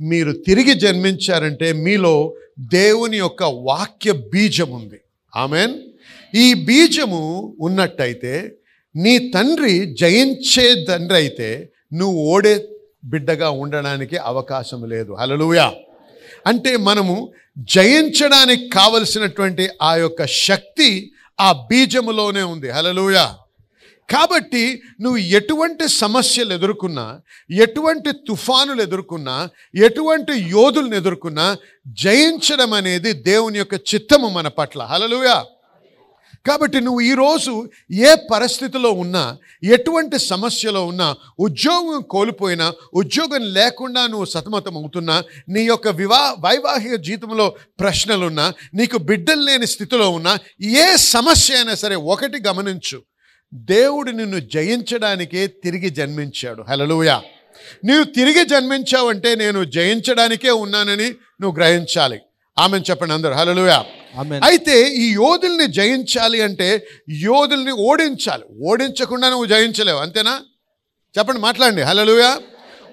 మీరు తిరిగి జన్మించారంటే మీలో దేవుని యొక్క వాక్య బీజం ఉంది. ఆమెన్. ఈ బీజము ఉన్నట్టయితే నీ తండ్రి జయించే తండ్రి అయితే నువ్వు ఓడే బిడ్డగా ఉండడానికి అవకాశం లేదు. హలలుయా అంటే మనము జయించడానికి కావలసినటువంటి ఆ యొక్క శక్తి ఆ బీజములోనే ఉంది. హలలుయా కాబట్టి నువ్వు ఎటువంటి సమస్యలు ఎదుర్కొన్నా ఎటువంటి తుఫానులు ఎదుర్కొన్నా ఎటువంటి యోధులను ఎదుర్కొన్నా జయించడం అనేది దేవుని యొక్క చిత్తము మన పట్ల. హలలుయా కాబట్టి నువ్వు ఈరోజు ఏ పరిస్థితిలో ఉన్నా ఎటువంటి సమస్యలో ఉన్నా ఉద్యోగం కోల్పోయినా ఉద్యోగం లేకుండా నువ్వు సతమతం అవుతున్నా నీ యొక్క వివా వైవాహిక జీవితంలో ప్రశ్నలున్నా నీకు బిడ్డలు లేని స్థితిలో ఉన్నా ఏ సమస్య అయినా సరే ఒకటి గమనించు. దేవుడు నిన్ను జయించడానికే తిరిగి జన్మించాడు. హలలుయా నీవు తిరిగి జన్మించావంటే నేను జయించడానికే ఉన్నానని నువ్వు గ్రహించాలి. ఆమెను చెప్పండి అందరు. హలలుయా. అయితే ఈ యోధుల్ని జయించాలి అంటే యోధుల్ని ఓడించాలి. ఓడించకుండా నువ్వు జయించలేవు. అంతేనా? చెప్పండి మాట్లాడండి. హలలుయా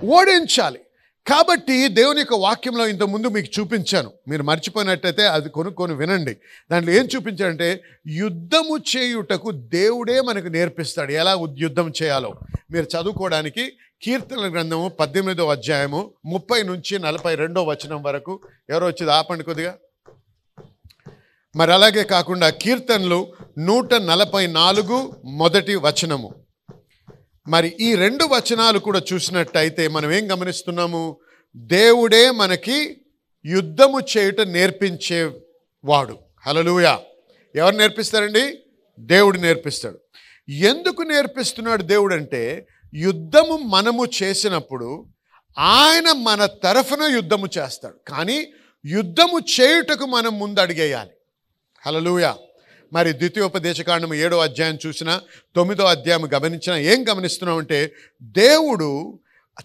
ఓడించాలి. కాబట్టి దేవుని యొక్క వాక్యంలో ఇంతకుముందు మీకు చూపించాను. మీరు మర్చిపోయినట్టయితే అది కొనుక్కొని వినండి. దాంట్లో ఏం చూపించాడంటే యుద్ధము చేయుటకు దేవుడే మనకు నేర్పిస్తాడు. ఎలా ఉద్- యుద్ధం చేయాలో. మీరు చదువుకోవడానికి కీర్తన గ్రంథము పద్దెనిమిదో అధ్యాయము ముప్పై నుంచి నలభై రెండో వచనం వరకు. ఎవరో వచ్చేది ఆపండి కొద్దిగా. మరి అలాగే కాకుండా కీర్తనలు నూట నలభై నాలుగు మొదటి వచనము. మరి ఈ రెండు వచనాలు కూడా చూసినట్టయితే మనం ఏం గమనిస్తున్నాము? దేవుడే మనకి యుద్ధము చేయుట నేర్పించేవాడు. హలలుయా ఎవరు నేర్పిస్తారండి? దేవుడు నేర్పిస్తాడు. ఎందుకు నేర్పిస్తున్నాడు దేవుడు అంటే యుద్ధము మనము చేసినప్పుడు ఆయన మన తరఫున యుద్ధము చేస్తాడు. కానీ యుద్ధము చేయుటకు మనం ముందు అడిగేయాలి మరి ద్వితీయోపదేశకాండం ఏడో అధ్యాయం చూసినా తొమ్మిదో అధ్యాయం గమనించినా ఏం గమనిస్తున్నామంటే దేవుడు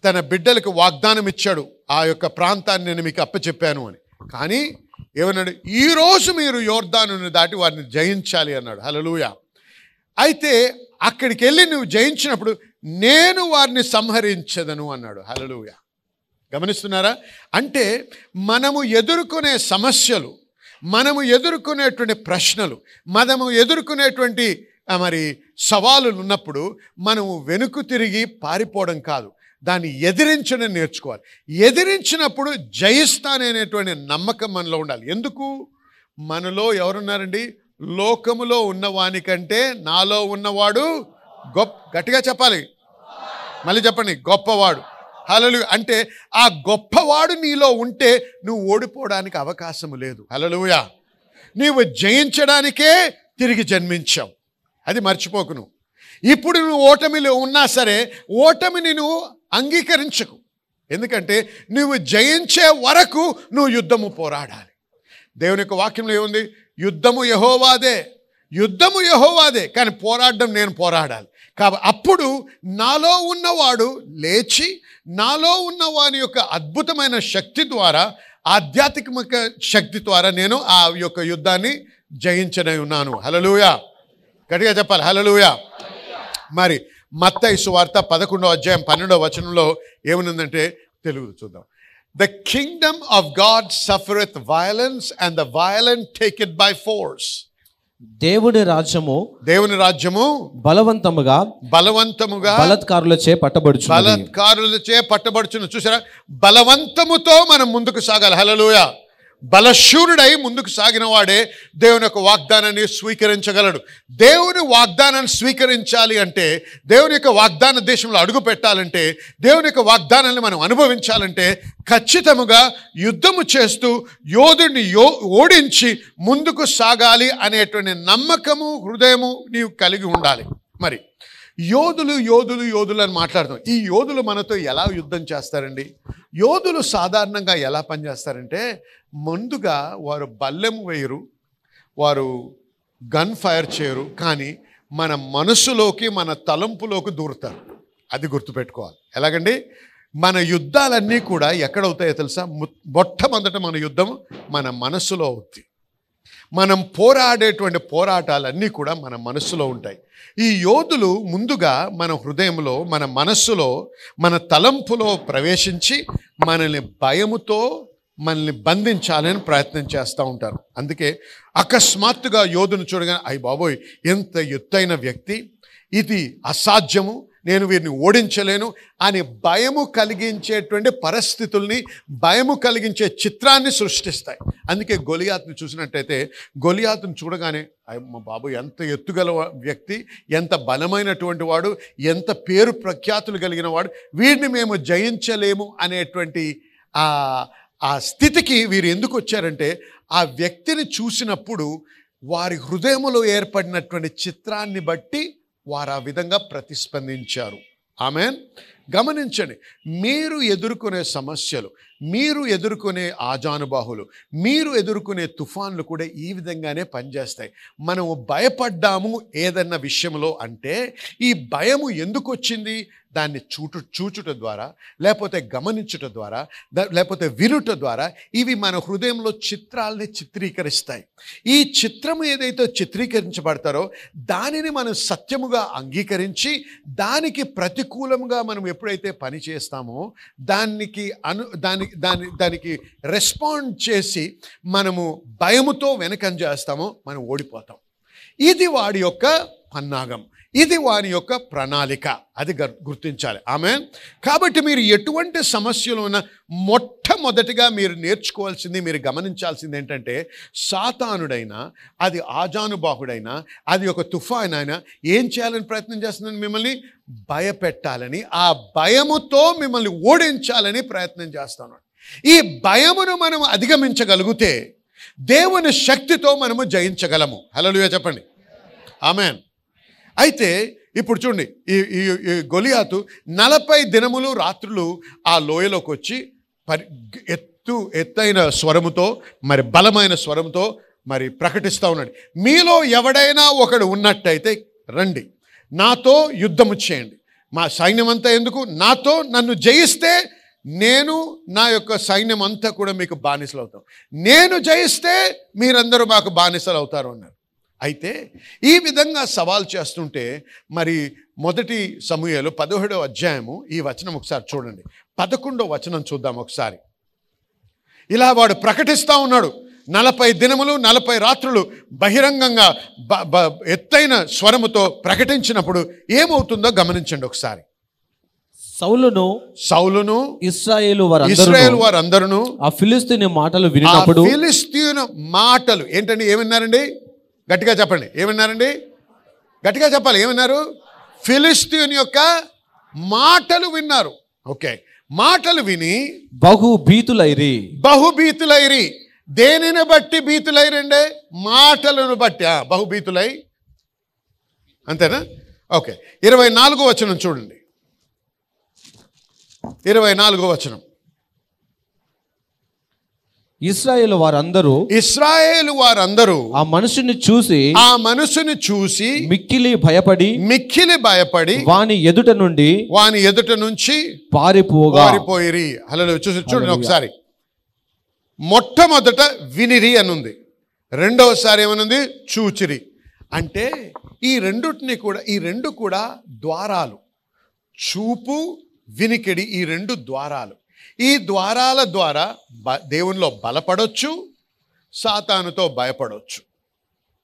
తన బిడ్డలకు వాగ్దానం ఇచ్చాడు ఆ యొక్క ప్రాంతాన్ని నేను మీకు అప్పచెప్పాను అని. కానీ ఏమన్నాడు? ఈరోజు మీరు యోర్ధాను దాటి వారిని జయించాలి అన్నాడు. హలలుయ అయితే అక్కడికి వెళ్ళి నువ్వు జయించినప్పుడు నేను వారిని సంహరించదను అన్నాడు. హలలుయ గమనిస్తున్నారా? అంటే మనము ఎదుర్కొనే సమస్యలు మనము ఎదుర్కొనేటువంటి ప్రశ్నలు మనము ఎదుర్కొనేటువంటి మరి సవాలులు ఉన్నప్పుడు మనము వెనుకు తిరిగి పారిపోవడం కాదు. దాన్ని ఎదిరించడం నేర్చుకోవాలి. ఎదిరించినప్పుడు జయిస్తాననేటువంటి నమ్మకం మనలో ఉండాలి. ఎందుకు? మనలో ఎవరున్నారండి? లోకములో ఉన్నవానికంటే నాలో ఉన్నవాడు గొప్ప గట్టిగా చెప్పాలి. మళ్ళీ చెప్పండి గొప్పవాడు. హలలు అంటే ఆ గొప్పవాడు నీలో ఉంటే నువ్వు ఓడిపోవడానికి అవకాశం లేదు. హలలుయా నీవు జయించడానికే తిరిగి జన్మించావు. అది మర్చిపోకు నువ్వు. ఇప్పుడు నువ్వు ఓటమిలో ఉన్నా సరే ఓటమిని నువ్వు అంగీకరించకు. ఎందుకంటే నువ్వు జయించే వరకు నువ్వు యుద్ధము పోరాడాలి. దేవుని యొక్క వాక్యంలో ఏముంది? యుద్ధము యహోవాదే. యుద్ధము యహోవాదే. కానీ పోరాడడం నేను పోరాడాలి. కాబట్టి అప్పుడు నాలో ఉన్నవాడు లేచి నాలో ఉన్న వాని యొక్క అద్భుతమైన శక్తి ద్వారా ఆధ్యాత్మిక శక్తి ద్వారా నేను ఆ యొక్క యుద్ధాన్ని జయించనై ఉన్నాను. హలలుయా గట్టిగా చెప్పాలి హలలుయా మరి మత్తయి సువార్త పదకొండవ అధ్యాయం పన్నెండవ వచనంలో ఏమనుందంటే తెలుగు చూద్దాం. The kingdom of God suffereth violence and the violent take it by force దేవుడి రాజ్యము దేవుని రాజ్యము బలవంతముగా బలవంతముగా బలత్కారులచే పట్టబడుచు బలత్కారులచే పట్టబడుచును చూసారా? బలవంతముతో మనం ముందుకు సాగాలి. హలలుయ బలశూరుడై ముందుకు సాగిన వాడే దేవుని యొక్క వాగ్దానాన్ని స్వీకరించగలడు. దేవుని వాగ్దానాన్ని స్వీకరించాలి అంటే దేవుని యొక్క వాగ్దాన దేశంలో అడుగు పెట్టాలంటే దేవుని యొక్క వాగ్దానాన్ని మనం అనుభవించాలంటే ఖచ్చితముగా యుద్ధము చేస్తూ యోధుడిని యో ఓడించి ముందుకు సాగాలి అనేటువంటి నమ్మకము హృదయము నీవు కలిగి ఉండాలి. మరి యోధులు యోధులు యోధులు అని మాట్లాడతాం ఈ యోధులు మనతో ఎలా యుద్ధం చేస్తారండి? యోధులు సాధారణంగా ఎలా పనిచేస్తారంటే ముందుగా వారు బల్లెము వేయరు వారు గన్ ఫైర్ చేయరు కానీ మన మనసులోకి మన తలంపులోకి దూరుతారు. అది గుర్తుపెట్టుకోవాలి. ఎలాగండి? మన యుద్ధాలన్నీ కూడా ఎక్కడవుతాయో తెలుసా? మొట్టమొదట మన యుద్ధం మన మనసులో అవుతుంది మనం పోరాడేటువంటి పోరాటాలన్నీ కూడా మన మనస్సులో ఉంటాయి. ఈ యోధులు ముందుగా మన హృదయంలో మన మనస్సులో మన తలంపులో ప్రవేశించి మనల్ని భయముతో మనల్ని బంధించాలని ప్రయత్నం చేస్తూ ఉంటారు. అందుకే అకస్మాత్తుగా యోధును చూడగానే అయ్యి బాబోయ్ ఎంత ఎత్తైన వ్యక్తి. ఇది అసాధ్యము. నేను వీరిని ఓడించలేను. అని భయము కలిగించేటువంటి పరిస్థితుల్ని భయము కలిగించే చిత్రాన్ని సృష్టిస్తాయి. అందుకే గొలియాత్ని చూసినట్టయితే గొలియాత్ను చూడగానే మా బాబు ఎంత ఎత్తుగల వ్యక్తి ఎంత బలమైనటువంటి వాడు ఎంత పేరు ప్రఖ్యాతులు కలిగిన వాడు. వీరిని మేము జయించలేము అనేటువంటి ఆ స్థితికి వీరు ఎందుకు వచ్చారంటే ఆ వ్యక్తిని చూసినప్పుడు వారి హృదయములో ఏర్పడినటువంటి చిత్రాన్ని బట్టి వారు ఆ విధంగా ప్రతిస్పందించారు. ఆమెన్. గమనించండి మీరు ఎదుర్కొనే సమస్యలు మీరు ఎదుర్కొనే ఆజానుబాహులు మీరు ఎదుర్కొనే తుఫాన్లు కూడా ఈ విధంగానే పనిచేస్తాయి. మనము భయపడ్డాము ఏదన్న విషయంలో అంటే ఈ భయము ఎందుకు వచ్చింది దాన్ని చూటు చూచుట ద్వారా లేకపోతే గమనించుట ద్వారా లేకపోతే వినుట ద్వారా ఇవి మన హృదయంలో చిత్రాల్ని చిత్రీకరిస్తాయి. ఈ చిత్రం ఏదైతే చిత్రీకరించబడతారో దానిని మనం సత్యముగా అంగీకరించి దానికి ప్రతికూలంగా మనం ఎప్పుడైతే పని చేస్తామో దానికి అను దానికి దాని దానికి రెస్పాండ్ చేసి మనము భయముతో వెనకం చేస్తామో మనం ఓడిపోతాం. ఇది వాడి యొక్క పన్నాగం. ఇది వారి యొక్క ప్రణాళిక. అది గుర్తించాలి. ఆమె కాబట్టి మీరు ఎటువంటి సమస్యలు ఉన్న మొట్టమొదటిగా మీరు నేర్చుకోవాల్సింది మీరు గమనించాల్సింది ఏంటంటే సాతానుడైనా అది ఆజానుబాహుడైనా అది ఒక తుఫాన్ అయినా ఏం చేయాలని ప్రయత్నం చేస్తుందని మిమ్మల్ని? భయపెట్టాలని ఆ భయముతో మిమ్మల్ని ఓడించాలని ప్రయత్నం చేస్తాను. ఈ భయమును మనం అధిగమించగలిగితే దేవుని శక్తితో మనము జయించగలము. హలో చెప్పండి. ఆమెన్. అయితే ఇప్పుడు చూడండి ఈ ఈ ఈ గొలియాతు నలభై దినములు రాత్రులు ఆ లోయలోకి వచ్చి పరి ఎత్తు ఎత్తైన స్వరముతో మరి బలమైన స్వరంతో మరి ప్రకటిస్తూ ఉన్నాడు. మీలో ఎవడైనా ఒకడు ఉన్నట్టయితే రండి నాతో యుద్ధము చేయండి. మా సైన్యం అంతా ఎందుకు? నాతో నన్ను జయిస్తే నేను నా యొక్క సైన్యం అంతా కూడా మీకు బానిసలు అవుతాం నేను జయిస్తే మీరందరూ మాకు బానిసలు అవుతారు అన్నారు. అయితే ఈ విధంగా సవాల్ చేస్తుంటే మరి మొదటి సమూహలు పదిహేడవ అధ్యాయము ఈ వచనం ఒకసారి చూడండి. పదకొండో వచనం చూద్దాం ఒకసారి. ఇలా వాడు ప్రకటిస్తూ ఉన్నాడు. నలభై దినములు నలభై రాత్రులు బహిరంగంగా బ- బ- ఎత్తైన స్వరముతో ప్రకటించినప్పుడు ఏమవుతుందో గమనించండి ఒకసారి. సౌలును సౌలును ఇస్రాయేలు వారందరూ ఇస్రాయేల్ వారందరూ ఆ ఫిలిస్తీని మాటలు వినినప్పుడు ఫిలిస్తీన్ మాటలు ఏంటండి ఏమన్నారండి? గట్టిగా చెప్పండి. ఏమన్నారండి? గట్టిగా చెప్పాలి. ఏమన్నారు? ఫిలిస్తీన్ యొక్క మాటలు విన్నారు. ఓకే. మాటలు విని బహు భీతులైరి బహుభీతులైరి. దేనిని బట్టి భీతులైరండి? మాటలను బట్టి. బహుభీతులై. అంతేనా? ఓకే. ఇరవై నాలుగో వచనం చూడండి. ఇరవై నాలుగో వచనం. ఇస్రాయేలు వారందరూ ఇస్రాయేలు వారందరూ ఆ మనుషుని చూసి ఆ మనసుని చూసి మిక్కిలి భయపడి మిక్కిలి భయపడి వాని ఎదుట నుండి వాని ఎదుట నుంచి పారిపోగా. పారిపోయిరి. హలో చూసి చూడండి ఒకసారి. మొట్టమొదట వినిరి అనుంది. రెండవసారి ఏమనుంది? చూచిరి. అంటే ఈ రెండుటిని కూడా ఈ రెండు కూడా ద్వారాలు. చూపు వినికిడి ఈ రెండు ద్వారాలు. ఈ ద్వారాల ద్వారా బ దేవునిలో బలపడొచ్చు సాతానుతో భయపడవచ్చు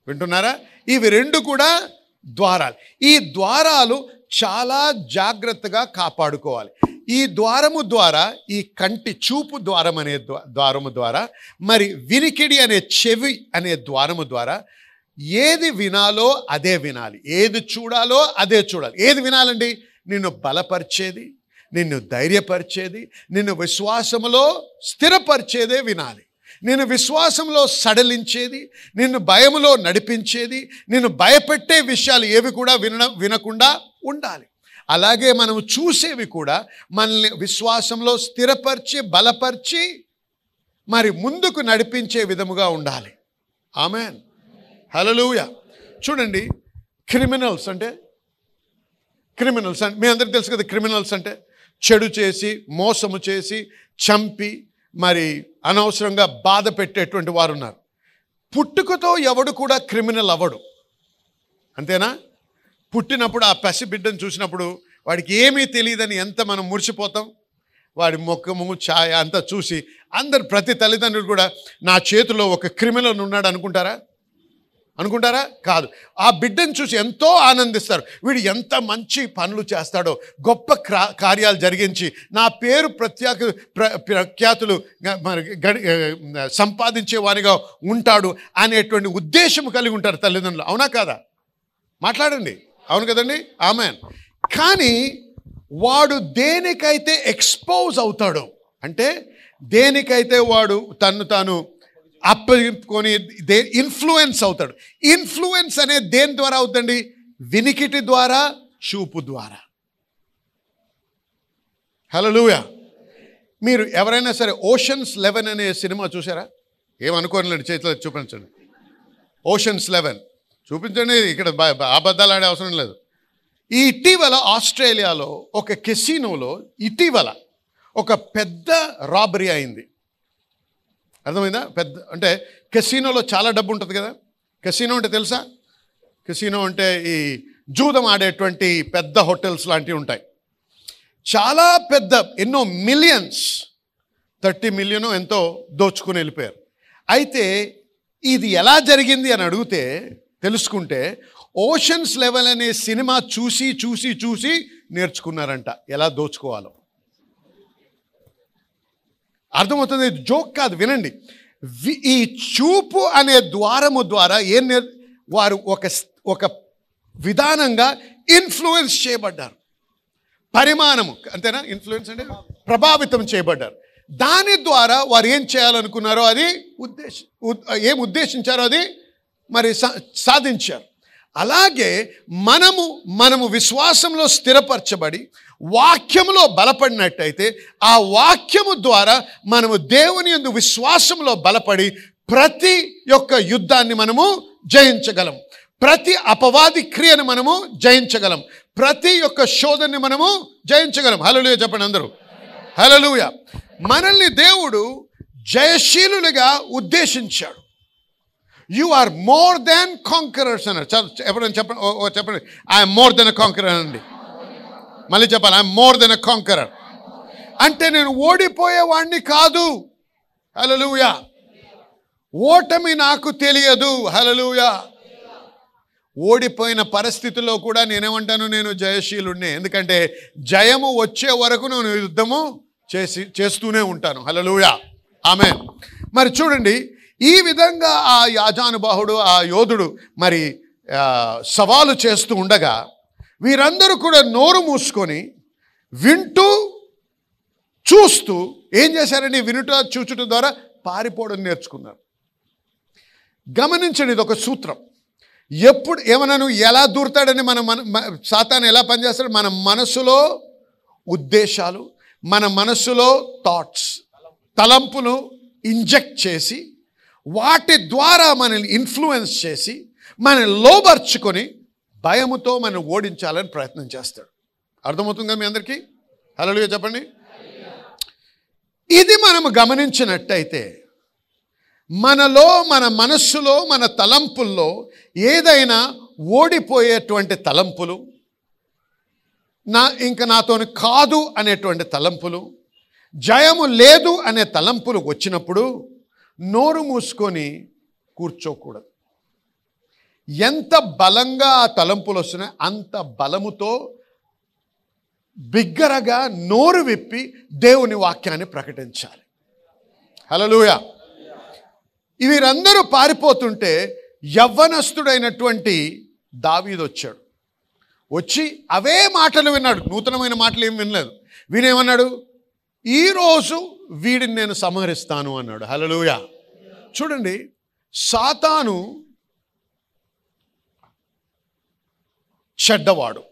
వింటున్నారా? ఇవి రెండు కూడా ద్వారాలు. ఈ ద్వారాలు చాలా జాగ్రత్తగా కాపాడుకోవాలి. ఈ ద్వారము ద్వారా ఈ కంటి చూపు ద్వారం అనే ద్వారము ద్వారా మరి వినికిడి అనే చెవి అనే ద్వారము ద్వారా ఏది వినాలో అదే వినాలి. ఏది చూడాలో అదే చూడాలి. ఏది వినాలండి? నిన్ను బలపరిచేది. నిన్ను ధైర్యపరిచేది నిన్ను విశ్వాసములో స్థిరపరిచేదే వినాలి. నిన్ను విశ్వాసంలో సడలించేది నిన్ను భయములో నడిపించేది నిన్ను భయపెట్టే విషయాలు ఏవి కూడా విన వినకుండా ఉండాలి. అలాగే మనం చూసేవి కూడా మనల్ని విశ్వాసంలో స్థిరపరిచి బలపరిచి మరి ముందుకు నడిపించే విధముగా ఉండాలి. ఆమెన్. హలలుయ చూడండి క్రిమినల్స్ అంటే క్రిమినల్స్ అంటే మీ అందరికి తెలుసు కదా క్రిమినల్స్ అంటే? చెడు చేసి మోసము చేసి చంపి మరి అనవసరంగా బాధ పెట్టేటువంటి వారు ఉన్నారు పుట్టుకతో ఎవడు కూడా క్రిమినల్ అవ్వడు. అంతేనా? పుట్టినప్పుడు ఆ పసి బిడ్డను చూసినప్పుడు వాడికి ఏమీ తెలియదని ఎంత మనం మురిసిపోతాం? వాడి ముఖము ఛాయ అంతా చూసి అందరు ప్రతి తల్లిదండ్రులు కూడా నా చేతిలో ఒక క్రిమినల్ ఉన్నాడు అనుకుంటారా? అనుకుంటారా? కాదు. ఆ బిడ్డను చూసి ఎంతో ఆనందిస్తారు. వీడు ఎంత మంచి పనులు చేస్తాడో గొప్ప క్రా కార్యాలు జరిగించి నా పేరు ప్రత్యేక ప్ర ప్రఖ్యాతులు సంపాదించేవానిగా ఉంటాడు అనేటువంటి ఉద్దేశం కలిగి ఉంటారు తల్లిదండ్రులు. అవునా కాదా? మాట్లాడండి. అవును కదండి? ఆమె కానీ వాడు దేనికైతే ఎక్స్పోజ్ అవుతాడో అంటే దేనికైతే వాడు తను తాను అప్పగించుకొని దే ఇన్ఫ్లుయెన్స్ అవుతాడు. ఇన్ఫ్లుయెన్స్ అనేది దేని ద్వారా అవుతుందండి? వినికిటి ద్వారా చూపు ద్వారా. హలో మీరు ఎవరైనా సరే ఓషన్స్ లెవెన్ అనే సినిమా చూసారా ఏమనుకోనిలేండి చేతిలో చూపించండి. ఓషన్స్ లెవెన్ చూపించండి ఇక్కడ అబద్ధాలు ఆడే అవసరం లేదు. ఈ ఇటీవల ఆస్ట్రేలియాలో ఒక కెసినోలో ఇటీవల ఒక పెద్ద రాబరీ అయింది. అర్థమైందా? పెద్ద అంటే కెసినోలో చాలా డబ్బు ఉంటుంది కదా? కెసినో అంటే తెలుసా? కెసినో అంటే ఈ జూదం ఆడేటువంటి పెద్ద హోటల్స్ లాంటివి ఉంటాయి. చాలా పెద్ద ఎన్నో మిలియన్స్ థర్టీ మిలియన్ ఎంతో దోచుకుని వెళ్ళిపోయారు. అయితే ఇది ఎలా జరిగింది అని అడిగితే తెలుసుకుంటే ఓషన్స్ లెవెల్ అనే సినిమా చూసి చూసి చూసి నేర్చుకున్నారంట. ఎలా దోచుకోవాలో. అర్థమవుతుంది? జోక్ కాదు వినండి. వి- ఈ చూపు అనే ద్వారము ద్వారా ఏం నేర్ వారు ఒక ఒక విధానంగా ఇన్ఫ్లుయెన్స్ చేయబడ్డారు. పరిమాణము అంతేనా? ఇన్ఫ్లుయెన్స్ అంటే ప్రభావితం చేయబడ్డారు. దాని ద్వారా వారు ఏం చేయాలనుకున్నారో అది ఉద్దేశ ఏం ఉద్దేశించారో అది మరి సా- సాధించారు. అలాగే మనము మనము విశ్వాసంలో స్థిరపరచబడి వాక్యములో బలపడినట్టయితే ఆ వాక్యము ద్వారా మనము దేవుని యందు విశ్వాసంలో బలపడి ప్రతి యొక్క యుద్ధాన్ని మనము జయించగలం. ప్రతి అపవాది క్రియను మనము జయించగలం. ప్రతి యొక్క శోధనని మనము జయించగలం. హలలుయ చెప్పండి అందరూ. హలలుయ మనల్ని దేవుడు జయశీలులుగా ఉద్దేశించాడు. You are more than conquerors అన్నారు ఎప్పుడైనా చెప్పండి. చెప్పండి I'm more than a conqueror అండి. మళ్ళీ చెప్పాలి I'm more than a conqueror అంటే నేను ఓడిపోయేవాడిని కాదు. హలలుయా ఓటమి నాకు తెలియదు. హలలుయా ఓడిపోయిన పరిస్థితుల్లో కూడా నేనేమంటాను నేను జయశీలుణ్ణి. ఎందుకంటే జయము వచ్చే వరకు నేను యుద్ధము చేసి చేస్తూనే ఉంటాను. హలలుయా ఆమె మరి చూడండి ఈ విధంగా ఆ యాజానుబాహుడు ఆ యోధుడు మరి సవాలు చేస్తూ ఉండగా వీరందరూ కూడా నోరు మూసుకొని వింటూ చూస్తూ ఏం చేశారండి? వినుట చూచుట ద్వారా పారిపోవడం నేర్చుకున్నారు. గమనించండి ఇది ఒక సూత్రం. ఎప్పుడు ఏమన్నాను ఎలా దూరతాడని మన మన సాతాను ఎలా పనిచేస్తాడు? మన మనసులో ఉద్దేశాలు మన మనసులో థాట్స్ తలంపును ఇంజెక్ట్ చేసి వాటి ద్వారా మనల్ని ఇన్ఫ్లుయెన్స్ చేసి మనల్ని లోబర్చుకొని భయముతో మనం ఓడించాలని ప్రయత్నం చేస్తాడు. అర్థమవుతుందా మీ అందరికీ? హలో చెప్పండి. ఇది మనము గమనించినట్టయితే మనలో మన మనస్సులో మన తలంపుల్లో ఏదైనా ఓడిపోయేటువంటి తలంపులు నా ఇంక నాతోని కాదు అనేటువంటి తలంపులు జయము లేదు అనే తలంపులు వచ్చినప్పుడు నోరు మూసుకొని కూర్చోకూడదు. ఎంత బలంగా ఆ తలంపులు వస్తున్నాయి అంత బలముతో బిగ్గరగా నోరు విప్పి దేవుని వాక్యాన్ని ప్రకటించాలి. హలలుయ వీరందరూ పారిపోతుంటే యవ్వనస్తుడైనటువంటి దావీదు వచ్చాడు. వచ్చి అవే మాటలు విన్నాడు. నూతనమైన మాటలు ఏం వినలేదు. వీనేమన్నాడు ఈరోజు వీడిని నేను సంహరిస్తాను అన్నాడు. హలలుయా చూడండి సాతాను చెడ్డవాడు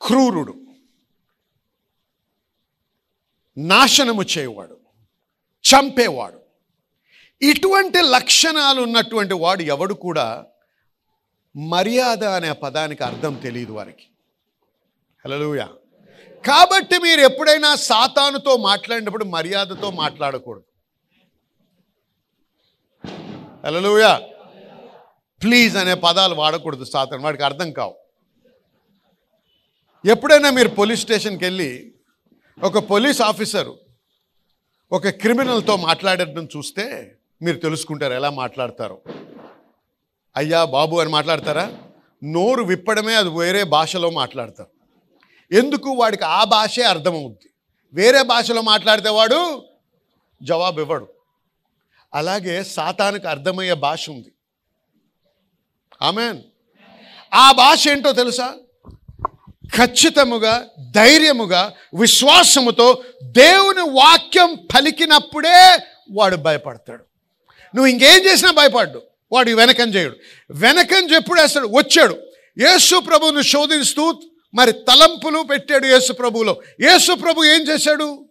క్రూరుడు నాశనము చేయవాడు చంపేవాడు. ఇటువంటి లక్షణాలు ఉన్నటువంటి వాడు ఎవడు కూడా మర్యాద అనే పదానికి అర్థం తెలియదు వారికి. హలోయా కాబట్టి మీరు ఎప్పుడైనా సాతానుతో మాట్లాడినప్పుడు మర్యాదతో మాట్లాడకూడదు. హలోయా ప్లీజ్ అనే పదాలు వాడకూడదు సాతాను వాడికి అర్థం కావు. ఎప్పుడైనా మీరు పోలీస్ స్టేషన్కి వెళ్ళి ఒక పోలీస్ ఆఫీసరు ఒక క్రిమినల్తో మాట్లాడడం చూస్తే మీరు తెలుసుకుంటారు ఎలా మాట్లాడతారు. అయ్యా బాబు అని మాట్లాడతారా? నోరు విప్పడమే అది వేరే భాషలో మాట్లాడతారు. ఎందుకు వాడికి ఆ భాషే అర్థమవుద్ది? వేరే భాషలో మాట్లాడితే వాడు జవాబు ఇవ్వడు అలాగే సాతానికి అర్థమయ్యే భాష ఉంది. ఆమెన్. ఆ భాష ఏంటో తెలుసా? ఖచ్చితముగా ధైర్యముగా విశ్వాసముతో దేవుని వాక్యం పలికినప్పుడే వాడు భయపడతాడు. నువ్వు ఇంకేం చేసినా భయపడ్డు. వాడు వెనకం చేయడు. వెనకం చెప్పుడు వేస్తాడు వచ్చాడు. యేసు ప్రభువును శోధిస్తూ మరి తలంపులు పెట్టాడు యేసు ప్రభువులో. యేసు ప్రభు ఏం చేశాడు?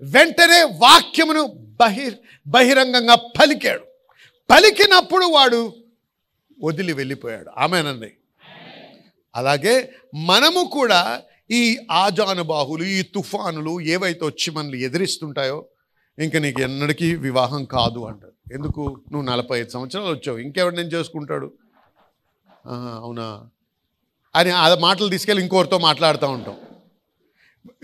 వెంటనే వాక్యమును బహిర్ బహిరంగంగా పలికాడు. పలికినప్పుడు వాడు వదిలి వెళ్ళిపోయాడు. ఆమెనండి. అలాగే మనము కూడా ఈ ఆజానుబాహులు ఈ తుఫానులు ఏవైతే వచ్చి మనల్ని ఎదిరిస్తుంటాయో ఇంక నీకు ఎన్నడికి వివాహం కాదు అంటారు. ఎందుకు? నువ్వు నలభై ఐదు సంవత్సరాలు వచ్చావు. ఇంకెవరు నేను చేసుకుంటాడు? అవునా? అని ఆ మాటలు తీసుకెళ్ళి ఇంకోరితో మాట్లాడుతూ ఉంటాం.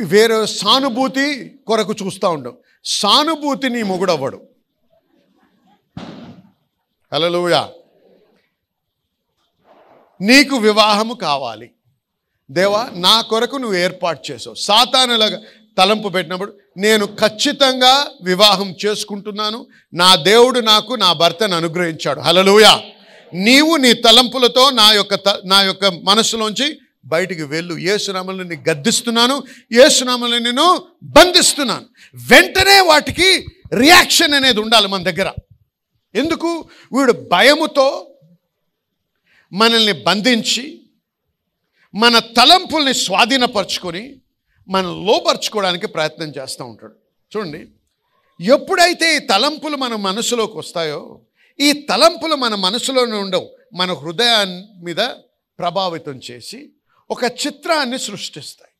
వేరే సానుభూతి కొరకు చూస్తూ ఉంటాం. సానుభూతి నీ మొగుడవ్వడు. హలోయా నీకు వివాహము కావాలి. దేవా నా కొరకు నువ్వు ఏర్పాటు చేసావు. సాతానులాగా తలంపు పెట్టినప్పుడు నేను ఖచ్చితంగా వివాహం చేసుకుంటున్నాను. నా దేవుడు నాకు నా భర్తను అనుగ్రహించాడు. హలలుయా నీవు నీ తలంపులతో నా యొక్క త- నా యొక్క మనసులోంచి బయటికి వెళ్ళు. ఏసునామలను నేను గద్దిస్తున్నాను. ఏసునామలను నేను బంధిస్తున్నాను. వెంటనే వాటికి రియాక్షన్ అనేది ఉండాలి మన దగ్గర. ఎందుకు? వీడు భయముతో మనల్ని బంధించి మన తలంపుల్ని స్వాధీనపరచుకొని మనం లోపరుచుకోవడానికి ప్రయత్నం చేస్తూ ఉంటాడు. చూడండి ఎప్పుడైతే ఈ తలంపులు మన మనసులోకి వస్తాయో ఈ తలంపులు మన మనసులోనే ఉండవు. మన హృదయాన్ని మీద ప్రభావితం చేసి ఒక చిత్రాన్ని సృష్టిస్తాయి.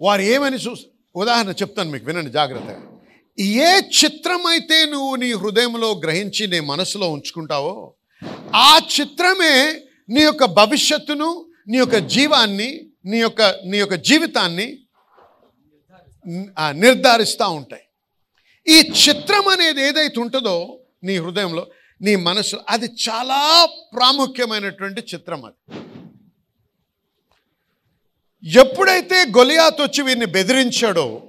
వారు ఏమని చూ ఉదాహరణ చెప్తాను మీకు వినండి జాగ్రత్తగా. ఏ చిత్రం అయితే నువ్వు నీ హృదయంలో గ్రహించి నీ మనసులో ఉంచుకుంటావో ఆ చిత్రమే నీ యొక్క భవిష్యత్తును నీ యొక్క జీవాన్ని నీ యొక్క నీ యొక్క జీవితాన్ని నిర్ధారిస్తూ ఉంటాయి. ఈ చిత్రం అనేది ఏదైతే ఉంటుందో నీ హృదయంలో నీ మనసు అది చాలా ప్రాముఖ్యమైనటువంటి చిత్రం అది. ఎప్పుడైతే గొలియాత్ వచ్చి వీరిని బెదిరించాడో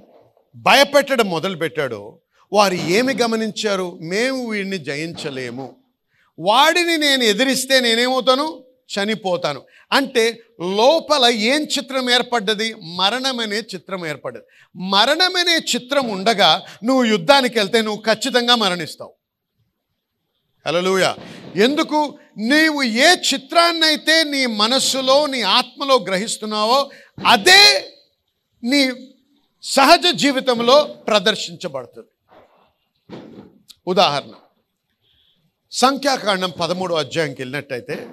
భయపెట్టడం మొదలుపెట్టాడో వారు ఏమి గమనించారు? మేము వీడిని జయించలేము. వాడిని నేను ఎదిరిస్తే నేనేమవుతాను? చనిపోతాను. అంటే లోపల ఏం చిత్రం ఏర్పడ్డది? మరణమనే చిత్రం ఏర్పడ్డది. మరణమనే చిత్రం ఉండగా నువ్వు యుద్ధానికి వెళ్తే నువ్వు ఖచ్చితంగా మరణిస్తావు. హలోయ ఎందుకు? నీవు ఏ చిత్రాన్నైతే నీ మనస్సులో నీ ఆత్మలో గ్రహిస్తున్నావో అదే నీ సహజ జీవితంలో ప్రదర్శించబడుతుంది. ఉదాహరణ. సంఖ్యాకాండం పదమూడో అధ్యాయంకి వెళ్ళినట్టయితే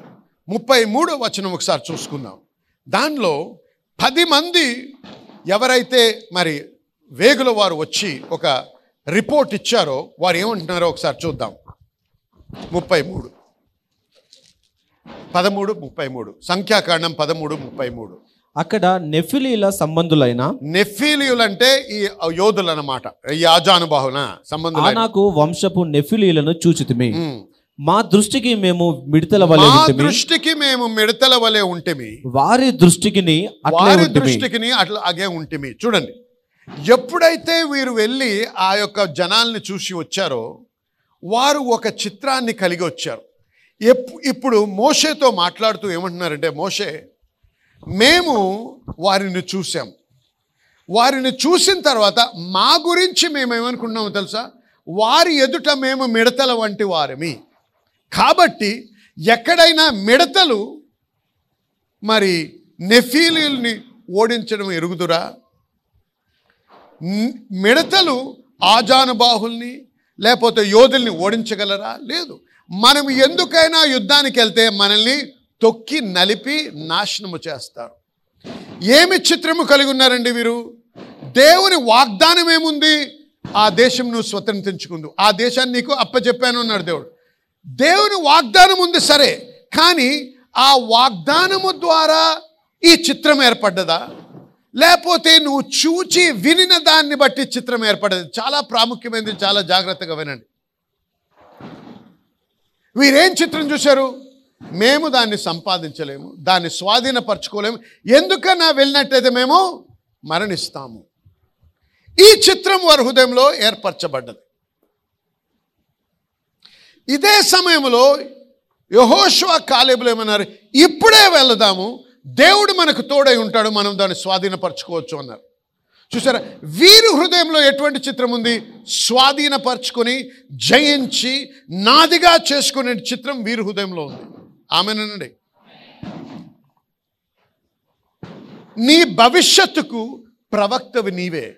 ముప్పై మూడో వచనం ఒకసారి చూసుకుందాం. దానిలో పది మంది ఎవరైతే మరి వేగుల వారు వచ్చి ఒక రిపోర్ట్ ఇచ్చారో వారు ఏమంటున్నారో ఒకసారి చూద్దాం. ముప్పై మూడు. పదమూడు ముప్పై మూడు. సంఖ్యాకాండం పదమూడు ముప్పై మూడు. అక్కడ నెఫిలీల సంబంధులైన నెఫీలియులు అంటే ఈ యోధులు అన్నమాట ఈ ఆజానుబాహున సంబంధం ఆనాకు వంశపు నెఫిలీలను చూచితిమి. మా దృష్టికి మేము మిడతల వలె మా దృష్టికి మేము మిడతల వలె ఉంటిమి. వారి దృష్టికిని వారి ఉంటిమి. దృష్టికి అట్లా అగే ఉంటిమి. చూడండి ఎప్పుడైతే వీరు వెళ్ళి ఆ యొక్క జనాల్ని చూసి వచ్చారో వారు ఒక చిత్రాన్ని కలిగి వచ్చారు. ఇప్పుడు మోషేతో మాట్లాడుతూ ఏమంటున్నారంటే మోషే మేము వారిని చూసాం వారిని చూసిన తర్వాత మా గురించి మేము ఏమనుకున్నామో తెలుసా? వారి ఎదుట మేము మిడతల వంటి వారమి. కాబట్టి ఎక్కడైనా మిడతలు మరి నెఫీలీల్ని ఓడించడం ఎరుగుదురా? మిడతలు ఆజానుబాహుల్ని లేకపోతే యోధుల్ని ఓడించగలరా? లేదు. మనం ఎందుకైనా యుద్ధానికి వెళ్తే మనల్ని తొక్కి నలిపి నాశనము చేస్తారు. ఏమి చిత్రము కలిగి ఉన్నారండి వీరు? దేవుని వాగ్దానం ఏముంది ఆ దేశం నువ్వు స్వతంత్రించుకుందు. ఆ దేశాన్ని నీకు అప్పచెప్పాను అన్నాడు దేవుడు. దేవుని వాగ్దానం ఉంది సరే కానీ ఆ వాగ్దానము ద్వారా ఈ చిత్రం ఏర్పడ్డదా? లేకపోతే నువ్వు చూచి వినిన దాన్ని బట్టి చిత్రం ఏర్పడదు చాలా ప్రాముఖ్యమైనది చాలా జాగ్రత్తగా వినండి. వీరేం చిత్రం చూశారు? మేము దాన్ని సంపాదించలేము దాన్ని స్వాధీనపరచుకోలేము. ఎందుకన్నా వెళ్ళినట్టయితే మేము మరణిస్తాము. ఈ చిత్రం వారి హృదయంలో ఏర్పరచబడ్డది. ఇదే సమయంలో యహోష్వా కాలేబులు ఏమన్నారు? ఇప్పుడే వెళదాము. దేవుడు మనకు తోడై ఉంటాడు. మనం దాన్ని స్వాధీనపరచుకోవచ్చు అన్నారు. చూసారా? వీరి హృదయంలో ఎటువంటి చిత్రం ఉంది? స్వాధీనపరచుకొని జయించి నాదిగా చేసుకునే చిత్రం వీరి హృదయంలో ఉంది. ఆమెనండి. నీ భవిష్యత్తుకు ప్రవక్తవి నీవే.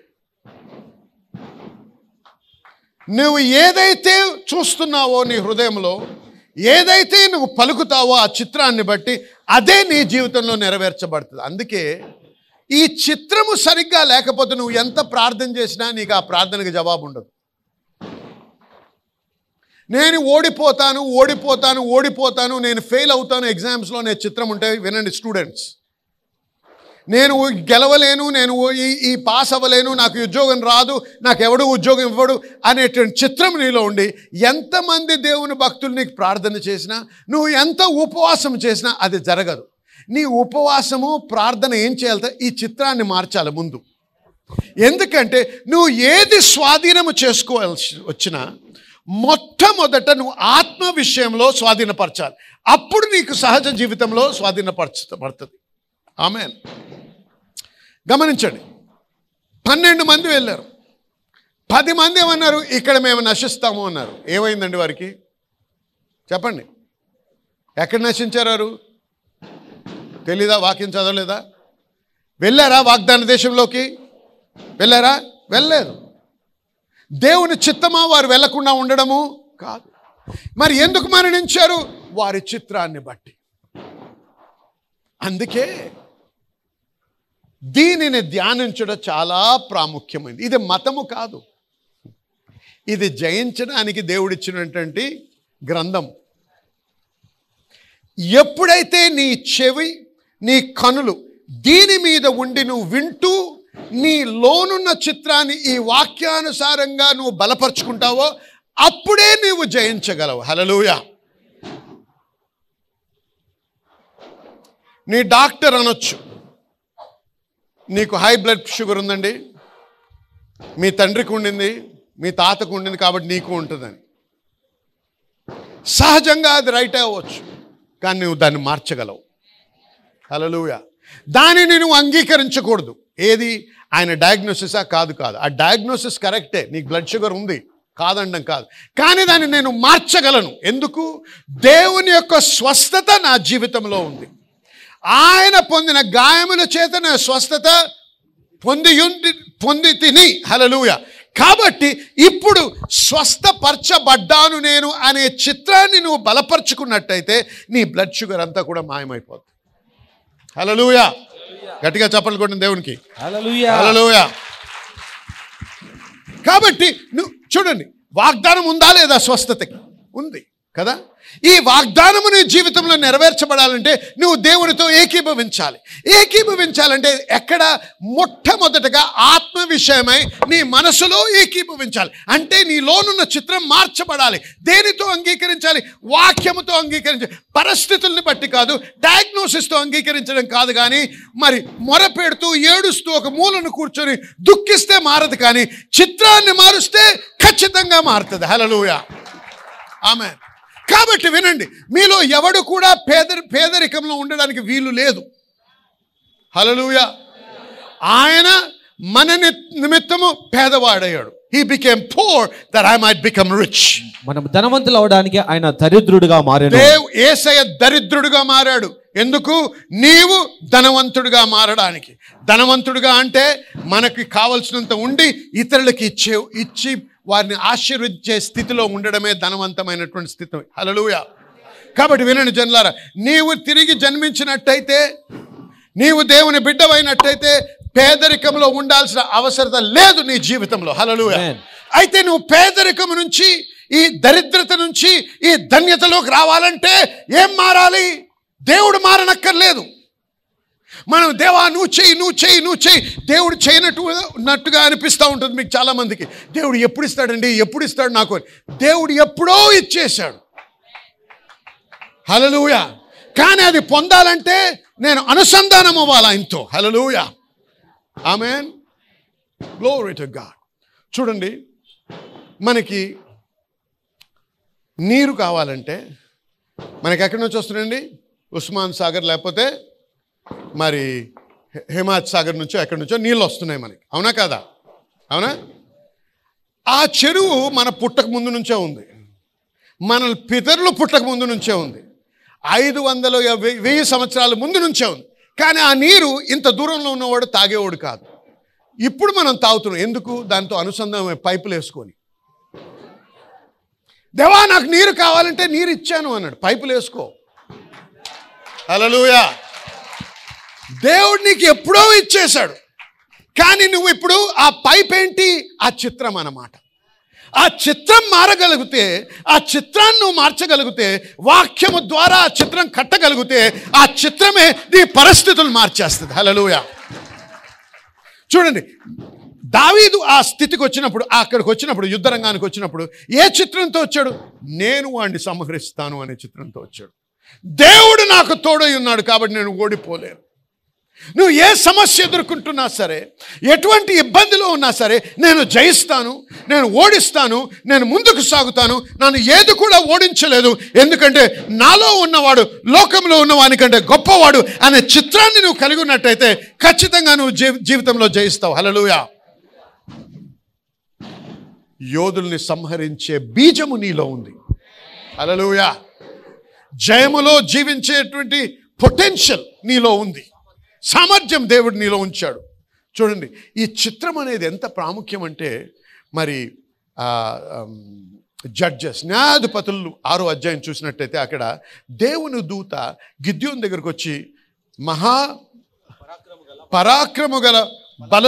నువ్వు ఏదైతే చూస్తున్నావో నీ హృదయంలో ఏదైతే నువ్వు పలుకుతావో ఆ చిత్రాన్ని బట్టి అదే నీ జీవితంలో నెరవేర్చబడుతుంది. అందుకే ఈ చిత్రము సరిగ్గా లేకపోతే నువ్వు ఎంత ప్రార్థన చేసినా నీకు ఆ ప్రార్థనకి జవాబు ఉండదు. నేను ఓడిపోతాను ఓడిపోతాను ఓడిపోతాను నేను ఫెయిల్ అవుతాను ఎగ్జామ్స్లో నేను చిత్రం ఉంటే వినండి స్టూడెంట్స్. నేను గెలవలేను నేను ఈ ఈ పాస్ అవ్వలేను నాకు ఉద్యోగం రాదు నాకు ఎవడు ఉద్యోగం ఇవ్వడు అనేటువంటి చిత్రం నీలో ఉండి ఎంతమంది దేవుని భక్తులు నీకు ప్రార్థన చేసినా నువ్వు ఎంత ఉపవాసం చేసినా అది జరగదు. నీ ఉపవాసము ప్రార్థన ఏం చేయాలి ఈ చిత్రాన్ని మార్చాలి ముందు. ఎందుకంటే నువ్వు ఏది స్వాధీనము చేసుకోవాల్సి వచ్చినా మొట్టమొదట నువ్వు ఆత్మ విషయంలో స్వాధీనపరచాలి. అప్పుడు నీకు సహజ జీవితంలో స్వాధీనపరచబడుతుంది ఆమె గమనించండి. పన్నెండు మంది వెళ్ళారు. పది మంది ఏమన్నారు? ఇక్కడ మేము నశిస్తాము అన్నారు. ఏమైందండి వారికి? చెప్పండి. ఎక్కడ నశించారు తెలీదా? వాక్యం చదవలేదా? వెళ్ళారా వాగ్దాన దేశంలోకి? వెళ్ళారా? వెళ్ళలేదు. దేవుని చిత్తమా వారు వెళ్ళకుండా ఉండడము? కాదు. మరి ఎందుకు మరణించారు? వారి చిత్రాన్ని బట్టి. అందుకే దీనిని ధ్యానించడం చాలా ప్రాముఖ్యమైనది ఇది మతము కాదు. ఇది జయించడానికి దేవుడిచ్చినటువంటి గ్రంథం. ఎప్పుడైతే నీ చెవి నీ కనులు దీని మీద ఉండి నువ్వు వింటూ నీ లోనున్న చిత్రాన్ని ఈ వాక్యానుసారంగా నువ్వు బలపరుచుకుంటావో అప్పుడే నీవు జయించగలవు. హలలుయా నీ డాక్టర్ అనొచ్చు. నీకు హై బ్లడ్ షుగర్ ఉందండి. మీ తండ్రికి ఉండింది మీ తాతకు ఉండింది కాబట్టి నీకు ఉంటుందని. సహజంగా అది రైట్ అవ్వచ్చు కానీ నువ్వు దాన్ని మార్చగలవు. హలలుయ దానిని నువ్వు అంగీకరించకూడదు. ఏది? ఆయన డయాగ్నోసిసా కాదు కాదు. ఆ డయాగ్నోసిస్ కరెక్టే నీకు బ్లడ్ షుగర్ ఉంది. కాదండం కాదు. కానీ దాన్ని నేను మార్చగలను. ఎందుకు? దేవుని యొక్క స్వస్థత నా జీవితంలో ఉంది. ఆయన పొందిన గాయముల చేత నా స్వస్థత పొంది పొంది తిని హలలుయ కాబట్టి ఇప్పుడు స్వస్థపరచబడ్డాను నేను అనే చిత్రాన్ని నువ్వు బలపరుచుకున్నట్టయితే నీ బ్లడ్ షుగర్ అంతా కూడా మాయమైపోతుంది హలలుయ గట్టిగా చెప్పలు కొట్టిన దేవునికి. హల్లెలూయ. కాబట్టి నువ్వు చూడండి వాగ్దానం ఉందా లేదా స్వస్థతకి? ఉంది. కదా? ఈ వాగ్దానము నీ జీవితంలో నెరవేర్చబడాలంటే నువ్వు దేవునితో ఏకీభవించాలి. ఏకీభవించాలంటే ఎక్కడ మొట్టమొదటగా ఆత్మ విషయమై నీ మనసులో ఏకీభవించాలి. అంటే నీలోనున్న చిత్రం మార్చబడాలి. దేనితో అంగీకరించాలి? వాక్యముతో అంగీకరించాలి పరిస్థితుల్ని బట్టి కాదు డయాగ్నోసిస్తో అంగీకరించడం కాదు కానీ మరి మొరపెడుతూ ఏడుస్తూ ఒక మూలను కూర్చొని దుఃఖిస్తే మారదు కానీ చిత్రాన్ని మారుస్తే ఖచ్చితంగా మారుతుంది. హలలుయా ఆమె కాబట్టి వినండి మీలో ఎవడు కూడా పేద పేదరికంలో ఉండడానికి వీలు లేదు. హలలుయ ఆయన మన నిమిత్తము పేదవాడయ్యాడు. He became poor that I might become rich మనం ధనవంతులు అవడానికి ఆయన దరిద్రుడిగా మారాడు. ఏసయ దరిద్రుడుగా మారాడు. ఎందుకు? నీవు ధనవంతుడిగా మారడానికి. ధనవంతుడిగా అంటే మనకి కావలసినంత ఉండి ఇతరులకి ఇచ్చే ఇచ్చి వారిని ఆశీర్వదించే స్థితిలో ఉండడమే ధనవంతమైనటువంటి స్థితి. హలలుయ కాబట్టి వినండి జనులారా నీవు తిరిగి జన్మించినట్టయితే నీవు దేవుని బిడ్డవైనట్టయితే పేదరికంలో ఉండాల్సిన అవసరత లేదు నీ జీవితంలో. హలలుయ. అయితే నువ్వు పేదరికం నుంచి ఈ దరిద్రత నుంచి ఈ ధన్యతలోకి రావాలంటే ఏం మారాలి? దేవుడు మారనక్కర్లేదు. మనం దేవా నువ్వు చేయి నువ్వు చేయి నువ్వు చేయి. దేవుడు చేయనట్టు నట్టుగా అనిపిస్తూ ఉంటుంది మీకు చాలామందికి. దేవుడు ఎప్పుడు ఇస్తాడండి? ఎప్పుడు ఇస్తాడు నాకు? దేవుడు ఎప్పుడో ఇచ్చేశాడు. హలలుయ కానీ అది పొందాలంటే నేను అనుసంధానం అవ్వాలి ఆయనతో hallelujah amen. Glory to God చూడండి మనకి నీరు కావాలంటే మనకి ఎక్కడి నుంచి వస్తుందండి? ఉస్మాన్ సాగర్ లేకపోతే మరి హిమాచ్ సాగర్ నుంచో ఎక్కడి నుంచో నీళ్ళు వస్తున్నాయి మనకి. అవునా కాదా? అవునా? ఆ చెరువు మన పుట్టక ముందు నుంచే ఉంది. మన పితరులు పుట్టక ముందు నుంచే ఉంది. ఐదు వందల వెయ్యి సంవత్సరాల ముందు నుంచే ఉంది. కానీ ఆ నీరు ఇంత దూరంలో ఉన్నవాడు తాగేవాడు కాదు. ఇప్పుడు మనం తాగుతున్నాం. ఎందుకు? దాంతో అనుసంధానం పైపులు వేసుకొని. దేవా నాకు నీరు కావాలంటే నీరు ఇచ్చాను అన్నాడు. పైపులు వేసుకో. హల్లెలూయా. దేవుడు నీకు ఎప్పుడో ఇచ్చేశాడు. కానీ నువ్వు ఇప్పుడు ఆ పైప్ ఏంటి? ఆ చిత్రం అన్నమాట. ఆ చిత్రం మారగలిగితే ఆ చిత్రాన్ని నువ్వు మార్చగలిగితే వాక్యము ద్వారా ఆ చిత్రం కట్టగలిగితే ఆ చిత్రమే నీ పరిస్థితులు మార్చేస్తుంది. హలలుయ చూడండి దావీదు ఆ స్థితికి వచ్చినప్పుడు అక్కడికి వచ్చినప్పుడు యుద్ధరంగానికి వచ్చినప్పుడు ఏ చిత్రంతో వచ్చాడు? నేను వాడిని సంహరిస్తాను అనే చిత్రంతో వచ్చాడు. దేవుడు నాకు తోడై ఉన్నాడు కాబట్టి నేను ఓడిపోలేను. నువ్వు ఏ సమస్య ఎదుర్కొంటున్నా సరే ఎటువంటి ఇబ్బందిలో ఉన్నా సరే నేను జయిస్తాను నేను ఓడిస్తాను నేను ముందుకు సాగుతాను నన్ను ఏది కూడా ఓడించలేదు. ఎందుకంటే నాలో ఉన్నవాడు లోకంలో ఉన్నవానికంటే గొప్పవాడు అనే చిత్రాన్ని నువ్వు కలిగి ఉన్నట్టయితే ఖచ్చితంగా నువ్వు జీ జీవితంలో జయిస్తావు. హలలుయా యోధుల్ని సంహరించే బీజము నీలో ఉంది. హలలుయా జయములో జీవించేటువంటి పొటెన్షియల్ నీలో ఉంది. సామర్థ్యం దేవుడు నీలో ఉంచాడు. చూడండి ఈ చిత్రం అనేది ఎంత ప్రాముఖ్యం అంటే మరి జడ్జెస్ న్యాయాధిపతులు ఆరో అధ్యాయం చూసినట్టయితే అక్కడ దేవుని దూత గిద్యోన్ దగ్గరకు వచ్చి మహా పరాక్రము గల బల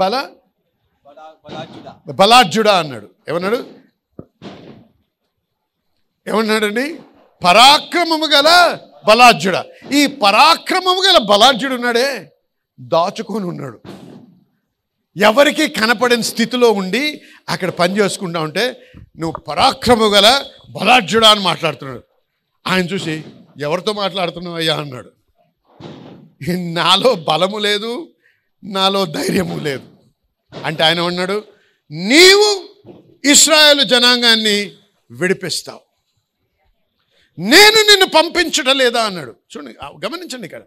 బల బలార్జుడా అన్నాడు. ఏమన్నాడు ఏమన్నాడండి పరాక్రమము గల బలార్జుడ ఈ పరాక్రమము గల బలార్జుడు ఉన్నాడే దాచుకొని ఉన్నాడు. ఎవరికి కనపడని స్థితిలో ఉండి అక్కడ పని చేసుకుంటా ఉంటే నువ్వు పరాక్రమం గల బలార్జుడా అని మాట్లాడుతున్నాడు. ఆయన చూసి ఎవరితో మాట్లాడుతున్నావు అయ్యా? అన్నాడు. నాలో బలము లేదు నాలో ధైర్యము లేదు. అంటే ఆయన ఉన్నాడు నీవు ఇస్రాయేల్ జనాంగాన్ని విడిపిస్తావు. నేను నిన్ను పంపించడం లేదా అన్నాడు. చూడండి గమనించండి ఇక్కడ.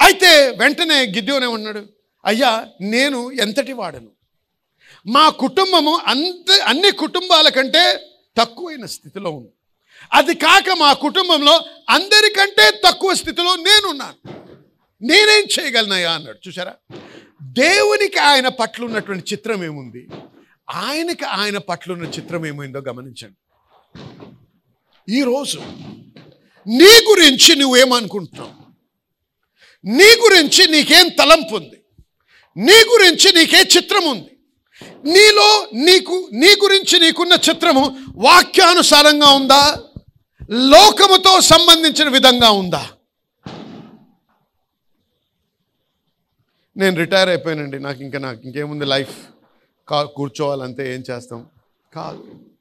అయితే వెంటనే గిద్యోనే ఉన్నాడు. అయ్యా నేను ఎంతటి వాడను? మా కుటుంబము అంత అన్ని కుటుంబాల కంటే తక్కువైన స్థితిలో ఉంది అది కాక మా కుటుంబంలో అందరికంటే తక్కువ స్థితిలో నేనున్నాను. నేనేం చేయగలనయ్యా అన్నాడు. చూసారా దేవునికి ఆయన పట్ల ఉన్నటువంటి చిత్రం ఏముంది? ఆయనకి ఆయన పట్ల ఉన్న చిత్రం ఏమైందో గమనించండి. ఈరోజు నీ గురించి నువ్వేమనుకుంటున్నావు? నీ గురించి నీకేం తలంపు ఉంది? నీ గురించి నీకే చిత్రం ఉంది? నీలో నీకు నీ గురించి నీకున్న చిత్రము వాక్యానుసారంగా ఉందా? లోకముతో సంబంధించిన విధంగా ఉందా? నేను రిటైర్ అయిపోయానండి. నాకు ఇంకా నాకు ఇంకేముంది లైఫ్? కా కూర్చోవాలంతే ఏం చేస్తాం? కాదు.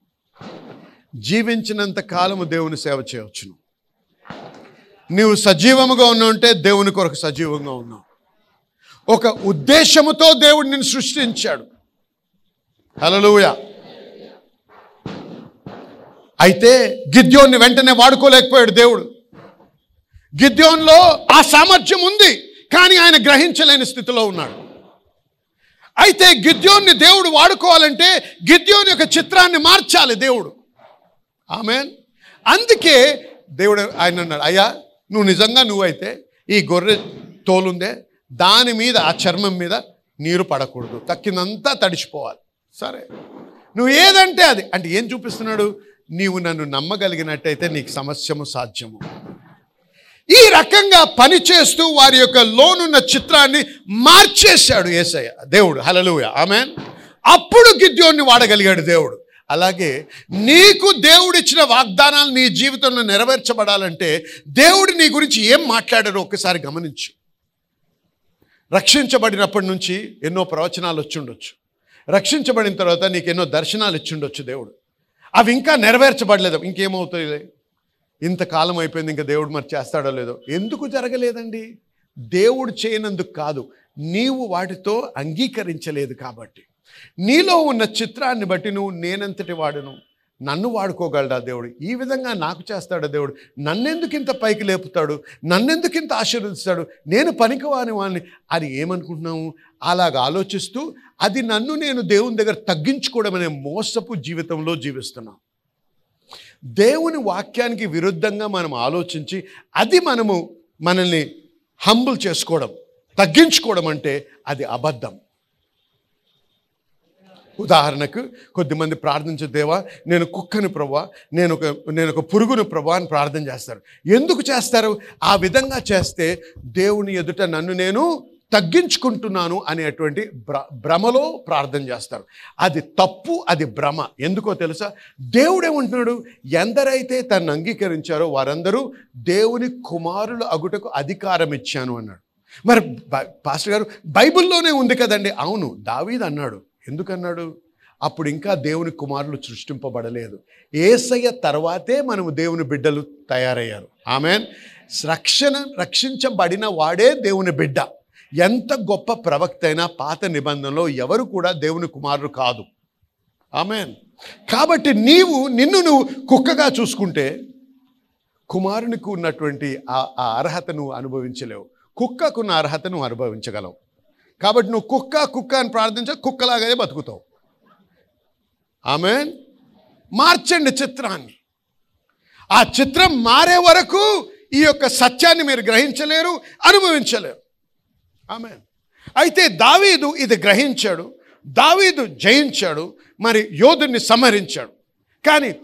జీవించినంత కాలము దేవుని సేవ చేయవచ్చును నీవు సజీవముగా ఉన్నావుంటే దేవుని కొరకు సజీవంగా ఉన్నావు. ఒక ఉద్దేశముతో దేవుడు నిన్ను సృష్టించాడు. హలలుయ అయితే గిద్యోన్ని వెంటనే వాడుకోలేకపోయాడు దేవుడు. గిద్యోన్లో ఆ సామర్థ్యం ఉంది కానీ ఆయన గ్రహించలేని స్థితిలో ఉన్నాడు. అయితే గిద్యోన్ని దేవుడు వాడుకోవాలంటే గిద్యోని యొక్క చిత్రాన్ని మార్చాలి దేవుడు. ఆమె అందుకే దేవుడు ఆయన అన్నాడు అయ్యా నువ్వు నిజంగా నువ్వైతే ఈ గొర్రె తోలుందే దాని మీద ఆ చర్మం మీద నీరు పడకూడదు. తక్కినంతా తడిచిపోవాలి. సరే. నువ్వు ఏదంటే అది. అంటే ఏం చూపిస్తున్నాడు? నీవు నన్ను నమ్మగలిగినట్టయితే నీకు సమస్యము సాధ్యము. ఈ రకంగా పనిచేస్తూ వారి యొక్క లోనున్న చిత్రాన్ని మార్చేశాడు ఏసయ్య దేవుడు. Hallelujah amen. అప్పుడు గిద్యోన్ని వాడగలిగాడు దేవుడు. అలాగే నీకు దేవుడిచ్చిన వాగ్దానాలు నీ జీవితంలో నెరవేర్చబడాలంటే దేవుడు నీ గురించి ఏం మాట్లాడారో ఒక్కసారి గమనించు. రక్షించబడినప్పటి నుంచి ఎన్నో ప్రవచనాలు వచ్చిండొచ్చు రక్షించబడిన తర్వాత నీకు ఎన్నో దర్శనాలు ఇచ్చిండొచ్చు దేవుడు. అవి ఇంకా నెరవేర్చబడలేదు. ఇంకేమవుతాయి ఇంతకాలం అయిపోయింది ఇంకా దేవుడు మరి చేస్తాడో లేదో? ఎందుకు జరగలేదండి? దేవుడు చేయనందుకు కాదు. నీవు వాటితో అంగీకరించలేదు కాబట్టి. నీలో ఉన్న చిత్రాన్ని బట్టి నువ్వు నేనంతటి వాడును? నన్ను వాడుకోగలడా దేవుడు? ఈ విధంగా నాకు చేస్తాడా దేవుడు? నన్నెందుకు ఇంత పైకి లేపుతాడు? నన్నెందుకు ఇంత ఆశీర్వదిస్తాడు? నేను పనికివాని వాడిని అని ఏమనుకుంటున్నాము అలాగ ఆలోచిస్తూ అది నన్ను నేను దేవుని దగ్గర తగ్గించుకోవడం అనే మోసపు జీవితంలో జీవిస్తున్నాం. దేవుని వాక్యానికి విరుద్ధంగా మనం ఆలోచించి అది మనము మనల్ని హంబుల్ చేసుకోవడం తగ్గించుకోవడం అంటే అది అబద్ధం. ఉదాహరణకు కొద్దిమంది ప్రార్థించే దేవా నేను కుక్కని ప్రభా నేను ఒక నేను ఒక పురుగును ప్రభా అని ప్రార్థన చేస్తారు. ఎందుకు చేస్తారు? ఆ విధంగా చేస్తే దేవుని ఎదుట నన్ను నేను తగ్గించుకుంటున్నాను అనేటువంటి భ్ర భ్రమలో ప్రార్థన చేస్తారు. అది తప్పు అది భ్రమ. ఎందుకో తెలుసా? దేవుడేమంటున్నాడు? ఎందరైతే తను అంగీకరించారో వారందరూ దేవుని కుమారులు అగుటకు అధికారం ఇచ్చాను అన్నాడు. మరి పాస్టర్ గారు బైబిల్లోనే ఉంది కదండి. అవును దావీద్ అన్నాడు ఎందుకన్నాడు? అప్పుడు ఇంకా దేవుని కుమారులు సృష్టింపబడలేదు. ఏసయ్య తర్వాతే మనము దేవుని బిడ్డలు తయారయ్యారు. ఆమెన్. రక్షణ రక్షించబడిన వాడే దేవుని బిడ్డ. ఎంత గొప్ప ప్రవక్త అయినా పాత నిబంధనలో ఎవరు కూడా దేవుని కుమారుడు కాదు. ఆమెన్. కాబట్టి నీవు నిన్ను నువ్వు కుక్కగా చూసుకుంటే కుమారునికి ఉన్నటువంటి ఆ ఆ అనుభవించలేవు. కుక్కకున్న అర్హతను అనుభవించగలవు. కాబట్టి నువ్వు కుక్క కుక్క అని ప్రార్థించా కుక్కలాగానే బతుకుతావు. ఆమె మార్చండి చిత్రాన్ని. ఆ చిత్రం మారే వరకు ఈ యొక్క సత్యాన్ని మీరు గ్రహించలేరు అనుభవించలేరు. ఆమె అయితే దావీదు ఇది గ్రహించాడు దావీదు జయించాడు మరి యోధుని సంహరించాడు. కానీ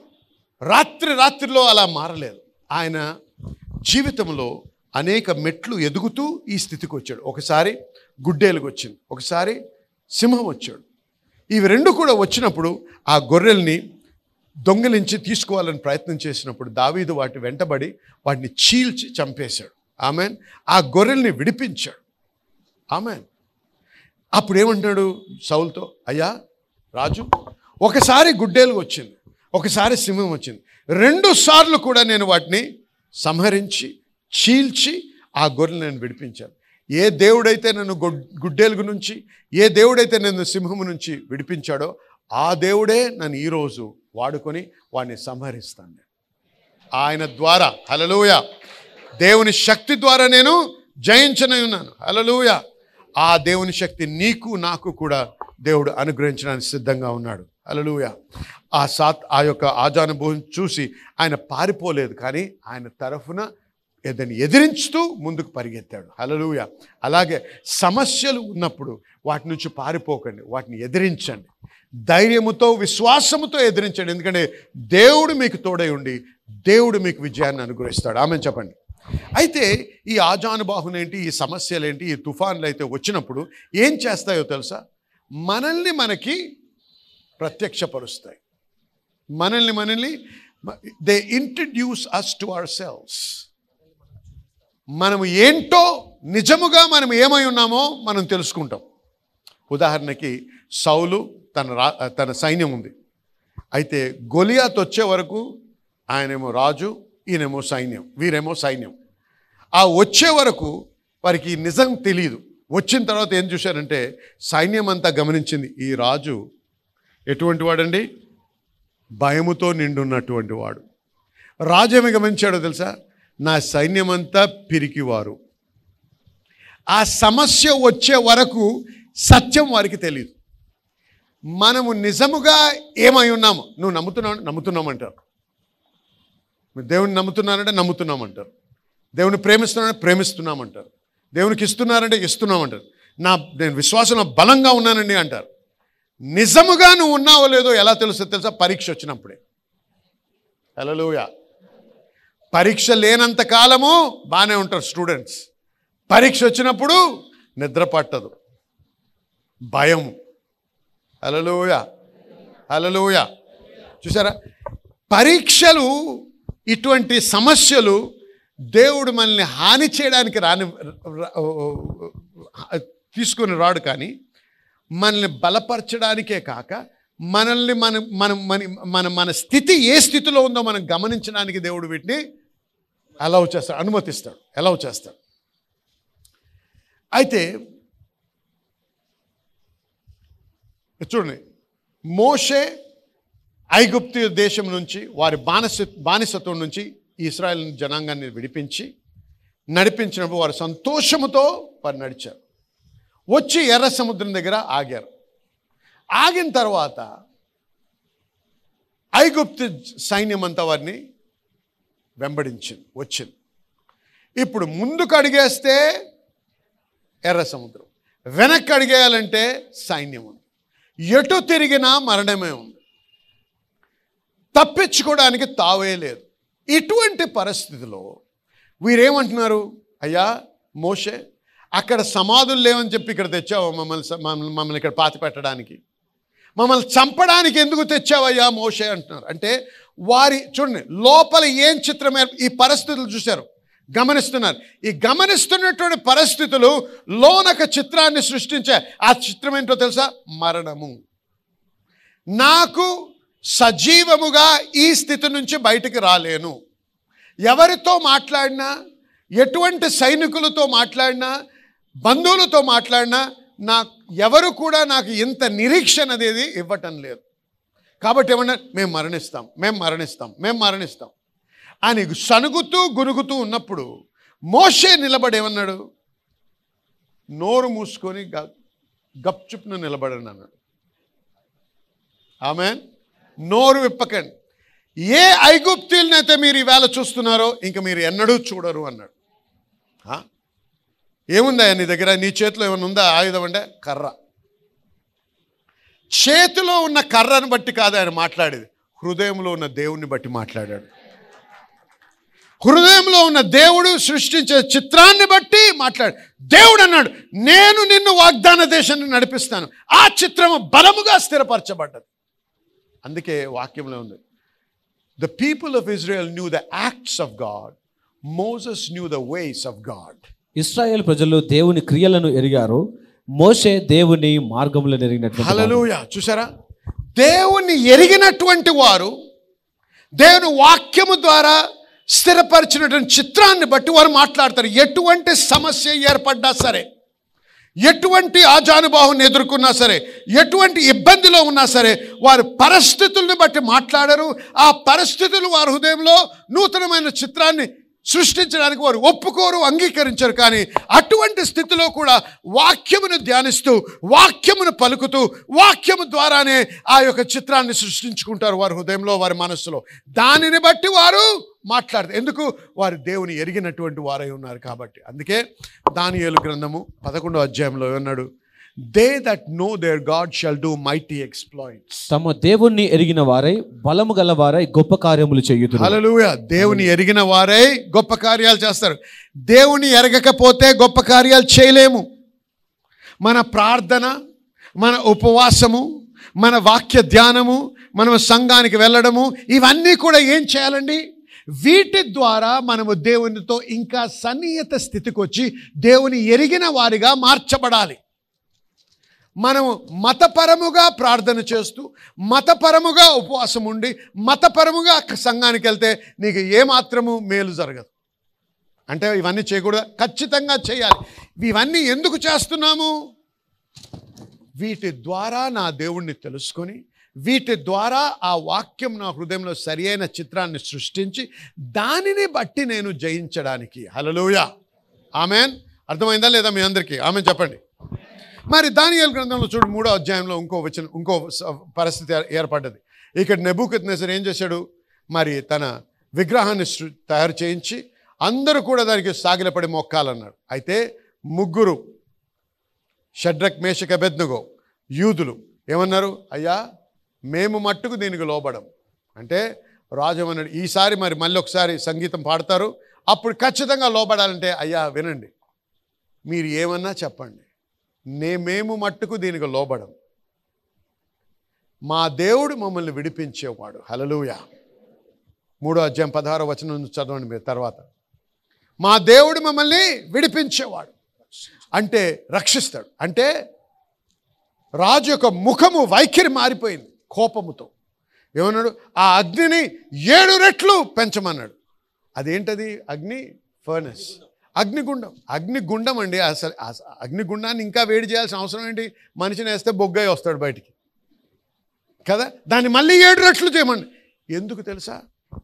రాత్రి రాత్రిలో అలా మారలేదు. ఆయన జీవితంలో అనేక మెట్లు ఎదుగుతూ ఈ స్థితికి వచ్చాడు. ఒకసారి గుడ్డేలుగు వచ్చింది ఒకసారి సింహం వచ్చాడు. ఇవి రెండు కూడా వచ్చినప్పుడు ఆ గొర్రెల్ని దొంగలించి తీసుకోవాలని ప్రయత్నం చేసినప్పుడు దావీదు వాటి వెంటబడి వాటిని చీల్చి చంపేశాడు. ఆమెన్. ఆ గొర్రెల్ని విడిపించాడు. ఆమెన్. అప్పుడు ఏమంటాడు సౌల్తో? అయ్యా రాజు ఒకసారి గుడ్డేలు వచ్చింది ఒకసారి సింహం వచ్చింది. రెండు సార్లు కూడా నేను వాటిని సంహరించి చీల్చి ఆ గొర్రెలు నేను విడిపించాను. ఏ దేవుడైతే నన్ను గుడ్డేలుగు నుంచి ఏ దేవుడైతే నన్ను సింహము నుంచి విడిపించాడో ఆ దేవుడే నన్ను ఈరోజు వాడుకొని వాడిని సంహరిస్తాను ఆయన ద్వారా హలలుయ దేవుని శక్తి ద్వారా నేను జయించనే ఉన్నాను. హలలుయ ఆ దేవుని శక్తి నీకు నాకు కూడా దేవుడు అనుగ్రహించడానికి సిద్ధంగా ఉన్నాడు. హలలుయ ఆ సాత్ ఆ యొక్క ఆజానుభవం చూసి ఆయన పారిపోలేదు కానీ ఆయన తరఫున దాన్ని ఎదిరించుతూ ముందుకు పరిగెత్తాడు. హలలుయ అలాగే సమస్యలు ఉన్నప్పుడు వాటి నుంచి పారిపోకండి వాటిని ఎదిరించండి. ధైర్యముతో విశ్వాసముతో ఎదిరించండి. ఎందుకంటే దేవుడు మీకు తోడై ఉండి దేవుడు మీకు విజయాన్ని అనుగ్రహిస్తాడు. ఆమె చెప్పండి. అయితే ఈ ఆజానుబాహునేంటి ఈ సమస్యలు ఏంటి ఈ తుఫాన్లు అయితే వచ్చినప్పుడు ఏం చేస్తాయో తెలుసా? మనల్ని మనకి ప్రత్యక్షపరుస్తాయి. మనల్ని మనల్ని they introduce us to our selves మనము ఏంటో నిజముగా మనం ఏమై ఉన్నామో మనం తెలుసుకుంటాం. ఉదాహరణకి సౌలు తన రా తన సైన్యం ఉంది. అయితే గొలియాత్ వచ్చే వరకు ఆయనేమో రాజు ఈయనేమో సైన్యం వీరేమో సైన్యం. ఆ వచ్చే వరకు వారికి నిజం తెలియదు వచ్చిన తర్వాత ఏం చూశారంటే సైన్యం అంతా గమనించింది ఈ రాజు ఎటువంటి వాడండి? భయముతో నిండున్నటువంటి వాడు. రాజు ఏమి గమనించాడో తెలుసా? నా సైన్యమంతా పిరికివారు. ఆ సమస్య వచ్చే వరకు సత్యం వారికి తెలియదు మనము నిజముగా ఏమై ఉన్నాము? నువ్వు నమ్ముతున్నావు నమ్ముతున్నామంటారు. దేవుని నమ్ముతున్నారంటే నమ్ముతున్నామంటారు. దేవుని ప్రేమిస్తున్నారంటే ప్రేమిస్తున్నామంటారు. దేవునికి ఇస్తున్నారంటే ఇస్తున్నామంటారు. నా నేను విశ్వాసంలో బలంగా ఉన్నానండి అంటారు. నిజముగా నువ్వు ఉన్నావో లేదో ఎలా తెలుసో తెలుసా? పరీక్ష వచ్చినప్పుడే. హలోయా పరీక్ష లేనంత కాలము బాగానే ఉంటారు స్టూడెంట్స్. పరీక్ష వచ్చినప్పుడు నిద్ర పట్టదు. భయం హలలోయ హలలోయ చూసారా పరీక్షలు ఇటువంటి సమస్యలు దేవుడు మనల్ని హాని చేయడానికి రాని తీసుకొని రాడు కానీ మనల్ని బలపరచడానికే కాక మనల్ని మన మన మన మన మన స్థితి ఏ స్థితిలో ఉందో మనం గమనించడానికి దేవుడు వీటిని అలౌ చేస్తాడు అనుమతిస్తాడు అలౌ చేస్తాడు. అయితే చూడండి మోషే ఐగుప్తు దేశం నుంచి వారి బానిస బానిసత్వం నుంచి ఇస్రాయల్ జనాంగాన్ని విడిపించి నడిపించినప్పుడు వారు సంతోషముతో వారు నడిచారు. వచ్చి ఎర్ర సముద్రం దగ్గర ఆగారు. ఆగిన తర్వాత ఐగుప్తు సైన్యం అంతా వారిని వెంబడించింది వచ్చింది. ఇప్పుడు ముందుకు అడిగేస్తే ఎర్ర సముద్రం వెనక్కి అడిగేయాలంటే సైన్యం ఉంది. ఎటు తిరిగినా మరణమే ఉంది. తప్పించుకోవడానికి తావే లేదు. ఇటువంటి పరిస్థితిలో వీరేమంటున్నారు? అయ్యా మోషే అక్కడ సమాధులు లేవని చెప్పి ఇక్కడ తెచ్చావు మమ్మల్ని మమ్మల్ని మమ్మల్ని ఇక్కడ పాతి పెట్టడానికి మమ్మల్ని చంపడానికి ఎందుకు తెచ్చావయ్యా మోషే అంటున్నారు. అంటే వారి చూడండి లోపల ఏం చిత్రం ఈ పరిస్థితులు చూశారు? గమనిస్తున్నారు. ఈ గమనిస్తున్నటువంటి పరిస్థితులు లోనక చిత్రాన్ని సృష్టించే ఆ చిత్రం ఏంటో తెలుసా? మరణము. నాకు సజీవముగా ఈ స్థితి నుంచి బయటికి రాలేను. ఎవరితో మాట్లాడినా ఎటువంటి సైనికులతో మాట్లాడినా బంధువులతో మాట్లాడినా నా ఎవరు కూడా నాకు ఇంత నిరీక్షణ అనేది ఇవ్వటం లేదు. కాబట్టి ఏమన్నా మేము మరణిస్తాం మేము మరణిస్తాం మేము మరణిస్తాం. అని సనుగుతూ గురుగుతూ ఉన్నప్పుడు మోషే నిలబడేమన్నాడు నోరు మూసుకొని గ గప్చుప్ను నిలబడను అన్నాడు. ఆమె నోరు విప్పకండి. ఏ ఐగుప్తీలనైతే మీరు ఈవేళ చూస్తున్నారో ఇంక మీరు ఎన్నడూ చూడరు అన్నాడు. ఏముందా నీ దగ్గర? నీ చేతిలో ఏమైనా ఉందా? ఆయుధం అంటే కర్ర. చేతిలో ఉన్న కర్రను బట్టి కాదు ఆయన మాట్లాడేది. హృదయంలో ఉన్న దేవుణ్ణి బట్టి మాట్లాడాడు. హృదయంలో ఉన్న దేవుడు సృష్టించే చిత్రాన్ని బట్టి మాట్లాడు. దేవుడు అన్నాడు నేను నిన్ను వాగ్దాన దేశాన్ని నడిపిస్తాను. ఆ చిత్రము బలముగా స్థిరపరచబడ్డది. అందుకే వాక్యంలో ఉంది the people of Israel knew the acts of God Moses knew the ways of God Israel ప్రజలు దేవుని క్రియలను ఎరిగారు. మోసే దేవుని మార్గంలో ఎరిగినటువంటి హలలుయ చూసారా దేవుణ్ణి ఎరిగినటువంటి వారు దేవుని వాక్యము ద్వారా స్థిరపరిచినటువంటి చిత్రాన్ని బట్టి వారు మాట్లాడతారు. ఎటువంటి సమస్య ఏర్పడ్డా సరే ఎటువంటి ఆజానుభావాన్ని ఎదుర్కొన్నా సరే ఎటువంటి ఇబ్బందిలో ఉన్నా సరే వారి పరిస్థితుల్ని బట్టి మాట్లాడరు. ఆ పరిస్థితులు వారి హృదయంలో నూతనమైన చిత్రాన్ని సృష్టించడానికి వారు ఒప్పుకోరు అంగీకరించరు కానీ అటువంటి స్థితిలో కూడా వాక్యమును ధ్యానిస్తూ వాక్యమును పలుకుతూ వాక్యము ద్వారానే ఆ యొక్క చిత్రాన్ని సృష్టించుకుంటారు వారి హృదయంలో వారి మనస్సులో. దానిని బట్టి వారు మాట్లాడతారు ఎందుకు? వారు దేవుని ఎరిగినటువంటి వారై ఉన్నారు కాబట్టి. అందుకే దానియేలు గ్రంథము పదకొండో అధ్యాయంలో ఏమన్నాడు? They that know their God shall do mighty exploits తమ దేవుణ్ణి ఎరిగిన వారై బలము గల వారై గొప్ప కార్యములు చేయుదురు. హల్లెలూయ దేవుని ఎరిగిన వారై గొప్ప కార్యాలు చేస్తారు. దేవుని ఎరగకపోతే గొప్ప కార్యాలు చేయలేము. మన ప్రార్థన మన ఉపవాసము మన వాక్య ధ్యానము మనం సంఘానికి వెళ్ళడము ఇవన్నీ కూడా ఏం చేయాలండి? వీటి ద్వారా మనము దేవునితో ఇంకా సన్నిహిత స్థితికి వచ్చి దేవుని ఎరిగిన వారిగా మార్చబడాలి. మనము మతపరముగా ప్రార్థన చేస్తూ మతపరముగా ఉపవాసం ఉండి మతపరముగా సంఘానికి వెళ్తే నీకు ఏమాత్రము మేలు జరగదు. అంటే ఇవన్నీ చేయకూడదు. ఖచ్చితంగా చేయాలి. ఇవన్నీ ఎందుకు చేస్తున్నాము? వీటి ద్వారా నా దేవుణ్ణి తెలుసుకొని వీటి ద్వారా ఆ వాక్యం నా హృదయంలో సరి అయిన చిత్రాన్ని సృష్టించి దానిని బట్టి నేను జయించడానికి. హలలోయ ఆమెన్. అర్థమైందా లేదా మీ అందరికీ? ఆమె చెప్పండి. మరి దానియల్ గ్రంథంలో చూడు మూడో అధ్యాయంలో ఇంకో వచ్చిన ఇంకో పరిస్థితి ఏర్పడ్డది. ఇక్కడ నెబుకత్ నెసర్ ఏం చేశాడు? మరి తన విగ్రహాన్ని తయారు చేయించి అందరూ కూడా దానికి సాగిలపడి మొక్కాలన్నాడు. అయితే ముగ్గురు షడ్రక్ మేషక బెద్నగో యూదులు ఏమన్నారు? అయ్యా మేము మట్టుకు దీనికి లోబడం. అంటే రాజు అన్నాడు ఈసారి మరి మళ్ళీ ఒకసారి సంగీతం పాడతారు అప్పుడు ఖచ్చితంగా లోబడాలంటే అయ్యా వినండి. మీరు ఏమన్నా చెప్పండి. నేమేము మట్టుకు దీనికి లోబడం మా దేవుడు మమ్మల్ని విడిపించేవాడు. హలలుయ మూడో అధ్యాయం పదహారో వచనం చదవండి మీరు తర్వాత. మా దేవుడు మమ్మల్ని విడిపించేవాడు. అంటే రక్షిస్తాడు. అంటే రాజు యొక్క ముఖము వైఖరి మారిపోయింది కోపముతో. ఏమన్నాడు? ఆ అగ్నిని ఏడు రెట్లు పెంచమన్నాడు. అదేంటది? అగ్ని? ఫర్నెస్ అగ్నిగుండం. అగ్నిగుండం అండి అసలు అగ్నిగుండాన్ని ఇంకా వేడి చేయాల్సిన అవసరం ఏంటి? మనిషిని వేస్తే బొగ్గై వస్తాడు బయటికి. కదా? దాన్ని మళ్ళీ ఏడు రెట్లు చేయమండి ఎందుకు తెలుసా?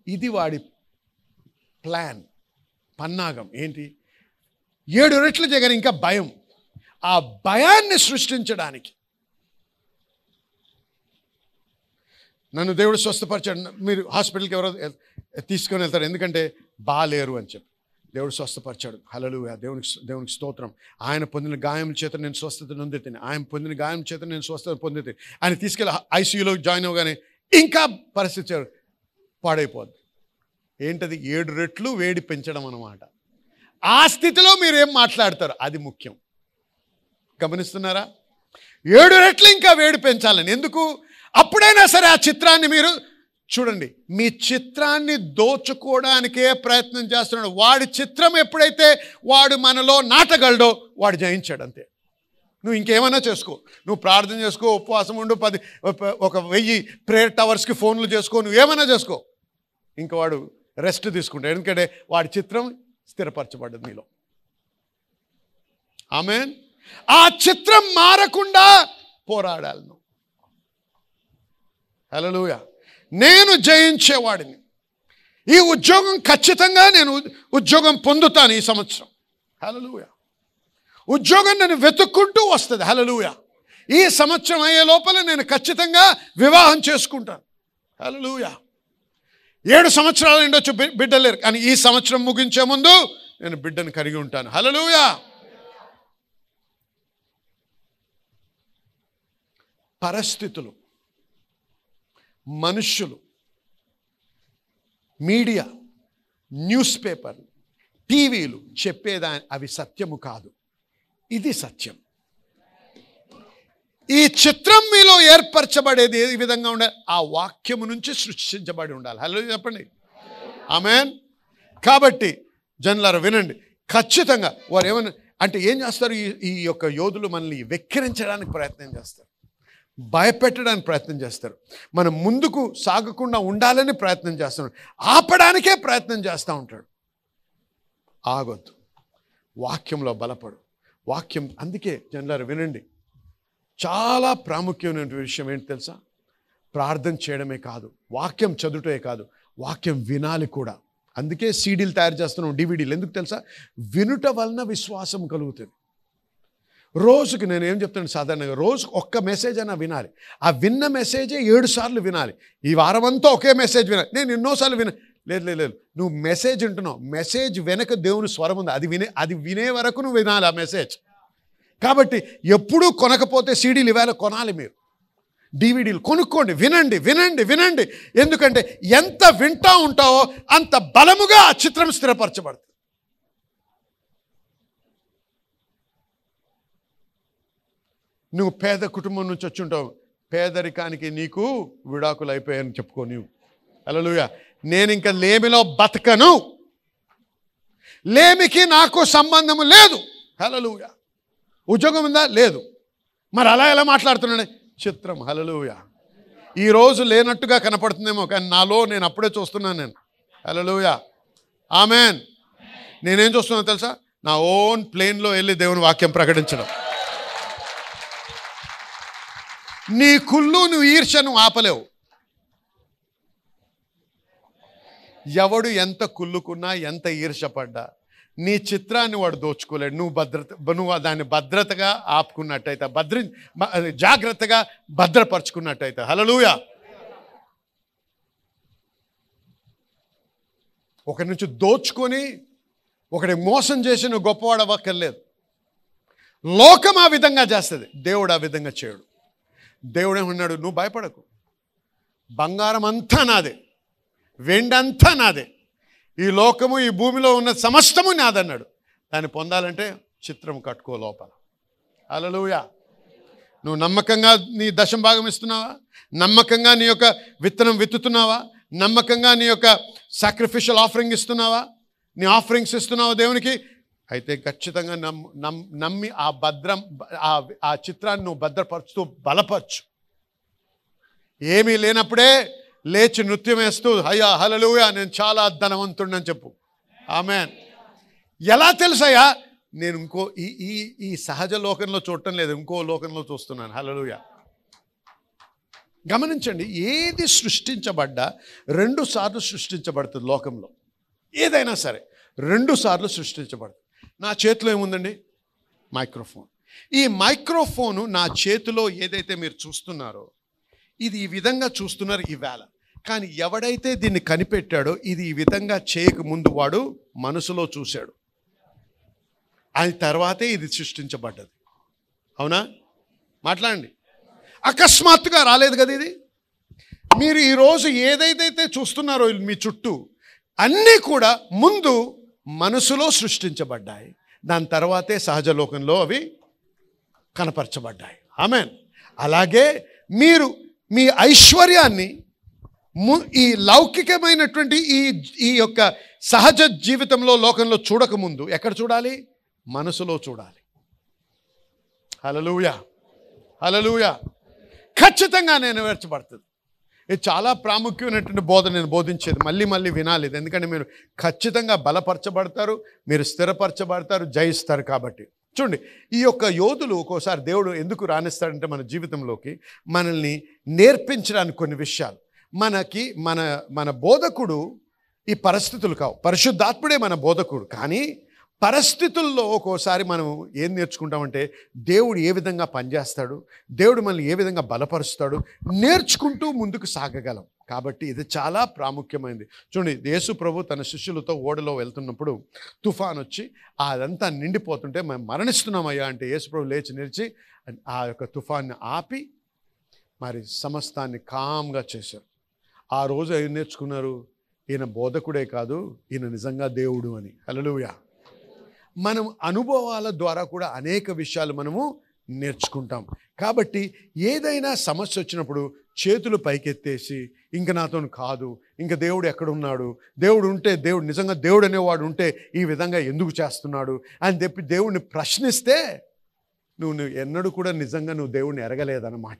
ఇది వాడి ప్లాన్. పన్నాగం. ఏంటి? ఏడు రెట్లు చేయగానే ఇంకా భయం. ఆ భయాన్ని సృష్టించడానికి. నన్ను దేవుడు స్వస్థపరచాడు. మీరు హాస్పిటల్కి ఎవరో తీసుకొని వెళ్తారు. ఎందుకంటే బాలేరు అని చెప్పి. దేవుడు స్వస్థపరిచాడు. హలలు దేవునికి దేవునికి స్తోత్రం. ఆయన పొందిన గాయం చేత నేను స్వస్థత నొందితిని. ఆయన పొందిన గాయం చేత నేను స్వస్థత పొందితే ఆయన తీసుకెళ్ళి ఐసీయూలో జాయిన్ అవ్వగానే ఇంకా పరిస్థితి పాడైపోద్ది. ఏంటది? ఏడు రెట్లు వేడి పెంచడం అన్నమాట. ఆ స్థితిలో మీరు ఏం మాట్లాడతారు? అది ముఖ్యం. గమనిస్తున్నారా? ఏడు రెట్లు ఇంకా వేడి పెంచాలని. ఎందుకు? అప్పుడైనా సరే ఆ చిత్రాన్ని మీరు చూడండి మీ చిత్రాన్ని దోచుకోవడానికే ప్రయత్నం చేస్తున్నాడు. వాడి చిత్రం ఎప్పుడైతే వాడు మనలో నాటగలడో వాడు జయించాడు అంతే. నువ్వు ఇంకేమైనా చేసుకో. నువ్వు ప్రార్థన చేసుకో ఉపవాసం ఉండు పది ఒక- వెయ్యి ప్రేయర్ టవర్స్కి ఫోన్లు చేసుకో నువ్వు ఏమైనా చేసుకో. ఇంకా వాడు రెస్ట్ తీసుకుంటాడు. ఎందుకంటే వాడి చిత్రం స్థిరపరచబడ్డది నీలో. ఆమె ఆ చిత్రం మారకుండా పోరాడాలి నువ్వు. హల్లెలూయా. నేను జయించేవాడిని. ఈ ఉద్యోగం ఖచ్చితంగా నేను ఉ- ఉద్యోగం పొందుతాను ఈ సంవత్సరం. హల్లెలూయా. ఉద్యోగం నేను వెతుక్కుంటూ వస్తుంది. హల్లెలూయా. ఈ సంవత్సరం అయ్యే లోపల నేను ఖచ్చితంగా వివాహం చేసుకుంటాను. హల్లెలూయా. ఏడు సంవత్సరాలు ఉండొచ్చు బిడ్డలేరు కానీ ఈ సంవత్సరం ముగించే ముందు నేను బిడ్డను కలిగి ఉంటాను. హలలుయా పరిస్థితులు. మనుష్యులు మీడియా న్యూస్ పేపర్ టీవీలు చెప్పేదా అవి సత్యము కాదు. ఇది సత్యం. ఈ చిత్రం మీలో ఏర్పరచబడేది ఏ విధంగా ఉండాలి ఆ వాక్యము నుంచి సృష్టించబడి ఉండాలి. హలో చెప్పండి. ఆమెన్. కాబట్టి జన్లారా వినండి. ఖచ్చితంగా వారు ఏమన్నా అంటే ఏం చేస్తారు? ఈ ఈ యొక్క యోధులు మనల్ని వెక్కిరించడానికి ప్రయత్నం చేస్తారు. భయపెట్టడానికి ప్రయత్నం చేస్తారు. మనం ముందుకు సాగకుండా ఉండాలని ప్రయత్నం చేస్తున్నాడు. ఆపడానికే ప్రయత్నం చేస్తూ ఉంటాడు. ఆగొద్దు. వాక్యంలో బలపడు. వాక్యం అందుకే జనలారు వినండి. చాలా ప్రాముఖ్యమైన విషయం ఏంటి తెలుసా? ప్రార్థన చేయడమే కాదు. వాక్యం చదువుటే కాదు. వాక్యం వినాలి కూడా. అందుకే సీడీలు తయారు చేస్తున్నాం. డివిడీలు. ఎందుకు తెలుసా? వినుట వలన విశ్వాసం కలుగుతుంది. రోజుకి నేను ఏం చెప్తాను సాధారణంగా రోజు ఒక్క మెసేజ్ అయినా వినాలి. ఆ విన్న మెసేజే ఏడు సార్లు వినాలి. ఈ వారం అంతా ఒకే మెసేజ్ వినాలి. నేను ఎన్నోసార్లు విన లేదు లేదు లేదు. నువ్వు మెసేజ్ వింటున్నావు. మెసేజ్ వెనక దేవుని స్వరం ఉంది. అది వినే అది వినే వరకు నువ్వు వినాలి ఆ మెసేజ్ కాబట్టి ఎప్పుడూ కొనకపోతే సీడీలు ఇవాళ కొనాలి మీరు. డివిడీలు కొనుక్కోండి వినండి వినండి వినండి. ఎందుకంటే ఎంత వింటా ఉంటావో అంత బలముగా ఆ చిత్రం స్థిరపరచబడుతుంది. నువ్వు పేద కుటుంబం నుంచి వచ్చి ఉంటావు. పేదరికానికి నీకు విడాకులు అయిపోయాయని చెప్పుకో నీవు. అలలుయ నేను ఇంకా లేమిలో బతకను. లేమికి నాకు సంబంధము లేదు. హలలుయ ఉద్యోగం ఉందా? లేదు. మరి అలా ఎలా మాట్లాడుతున్నాడు? చిత్రం. హలలుయ ఈరోజు లేనట్టుగా కనపడుతుందేమో కానీ నాలో నేను అప్పుడే చూస్తున్నాను నేను. Hallelujah amen. నేనేం చూస్తున్నాను తెలుసా? నా ఓన్ ప్లేన్లో వెళ్ళి దేవుని వాక్యం ప్రకటించడం. నీ కుళ్ళు నువ్వు ఈర్షను నువ్వు ఆపలేవు. ఎవడు ఎంత కుళ్ళుకున్నా ఎంత ఈర్షపడ్డా నీ చిత్రాన్ని వాడు దోచుకోలేడు. నువ్వు భద్రత నువ్వు దాన్ని భద్రతగా ఆపుకున్నట్టయితే భద్ర జాగ్రత్తగా భద్రపరుచుకున్నట్టయితే. హలలుయా ఒకరి నుంచి దోచుకొని ఒకటి మోసం చేసి నువ్వు గొప్పవాడు అవ్వక్కర్లేదు. లోకం ఆ విధంగా చేస్తుంది. దేవుడు ఆ విధంగా చేయడు. దేవుడే ఉన్నాడు నువ్వు భయపడకు. బంగారం అంతా నాదే. వెండంతా నాదే. ఈ లోకము ఈ భూమిలో ఉన్న సమస్తము నాదన్నాడు. దాన్ని పొందాలంటే చిత్రం కట్టుకో లోపల. అలలుయా నువ్వు నమ్మకంగా నీ దశం భాగం ఇస్తున్నావా? నమ్మకంగా నీ యొక్క విత్తనం విత్తుతున్నావా? నమ్మకంగా నీ యొక్క సాక్రిఫిషియల్ ఆఫరింగ్ ఇస్తున్నావా? నీ ఆఫరింగ్స్ ఇస్తున్నావా దేవునికి? అయితే ఖచ్చితంగా నమ్ నమ్మి ఆ భద్రం ఆ ఆ చిత్రాన్ని నువ్వు భద్రపరుచుతూ బలపరచు. ఏమీ లేనప్పుడే లేచి నృత్యం వేస్తూ అయ్యా హలలుయా నేను చాలా ధనవంతుడిని చెప్పు. ఆమె ఎలా తెలుసయ్యా? నేను ఇంకో ఈ ఈ ఈ సహజ లోకంలో చూడటం లేదు ఇంకో లోకంలో చూస్తున్నాను. హలలుయా గమనించండి ఏది సృష్టించబడ్డా రెండు సార్లు సృష్టించబడుతుంది లోకంలో. ఏదైనా సరే రెండు సార్లు సృష్టించబడుతుంది. నా చేతిలో ఏముందండి? మైక్రోఫోన్. ఈ మైక్రోఫోను నా చేతిలో ఏదైతే మీరు చూస్తున్నారో ఇది ఈ విధంగా చూస్తున్నారు ఈవేళ కానీ ఎవడైతే దీన్ని కనిపెట్టాడో ఇది ఈ విధంగా చేయక ముందు వాడు మనసులో చూశాడు. అది తర్వాతే ఇది సృష్టించబడ్డది. అవునా? మాట్లాడండి. అకస్మాత్తుగా రాలేదు కదా ఇది? మీరు ఈరోజు ఏదైతే చూస్తున్నారో మీ చుట్టూ అన్నీ కూడా ముందు మనసులో సృష్టించబడ్డాయి. దాని తర్వాతే సహజ లోకంలో అవి కనపరచబడ్డాయి. ఆమెన్. అలాగే మీరు మీ ఐశ్వర్యాన్ని ము ఈ లౌకికమైనటువంటి ఈ ఈ యొక్క సహజ జీవితంలో లోకంలో చూడకముందు ఎక్కడ చూడాలి? మనసులో చూడాలి. హలలుయా హలలుయా ఖచ్చితంగా నెరవేర్చబడుతుంది ఇది చాలా ప్రాముఖ్యమైనటువంటి బోధ నేను బోధించేది. మళ్ళీ మళ్ళీ వినాలి ఎందుకంటే మీరు ఖచ్చితంగా బలపరచబడతారు మీరు స్థిరపరచబడతారు జయిస్తారు కాబట్టి. చూడండి ఈ యొక్క యోధులు ఒక్కోసారి దేవుడు ఎందుకు రాణిస్తాడంటే మన జీవితంలోకి మనల్ని నేర్పించడానికి కొన్ని విషయాలు. మనకి మన మన బోధకుడు ఈ పరిస్థితులు కావు. పరిశుద్ధాత్ముడే మన బోధకుడు. కానీ పరిస్థితుల్లో ఒక్కోసారి మనం ఏం నేర్చుకుంటామంటే దేవుడు ఏ విధంగా పనిచేస్తాడు దేవుడు మనల్ని ఏ విధంగా బలపరుస్తాడు నేర్చుకుంటూ ముందుకు సాగగలం. కాబట్టి ఇది చాలా ప్రాముఖ్యమైనది. చూడండి యేసు ప్రభు తన శిష్యులతో ఓడలో వెళ్తున్నప్పుడు తుఫాన్ వచ్చి అదంతా నిండిపోతుంటే మేము మరణిస్తున్నామయ్యా అంటే యేసు ప్రభు లేచి నిలిచి ఆ యొక్క తుఫాన్ని ఆపి మరి సమస్తాన్ని కామ్గా చేశారు. ఆ రోజు ఏం నేర్చుకున్నారు? ఈయన బోధకుడే కాదు ఈయన నిజంగా దేవుడు అని. హల్లెలూయా. మనం అనుభవాల ద్వారా కూడా అనేక విషయాలు మనము నేర్చుకుంటాం. కాబట్టి ఏదైనా సమస్య వచ్చినప్పుడు చేతులు పైకెత్తేసి ఇంక నాతో కాదు ఇంక దేవుడు ఎక్కడున్నాడు దేవుడు ఉంటే దేవుడు నిజంగా దేవుడు అనేవాడు ఉంటే ఈ విధంగా ఎందుకు చేస్తున్నాడు? అని చెప్పి దేవుడిని ప్రశ్నిస్తే నువ్వు నువ్వు ఎన్నడూ కూడా నిజంగా నువ్వు దేవుడిని ఎరగలేదన్నమాట.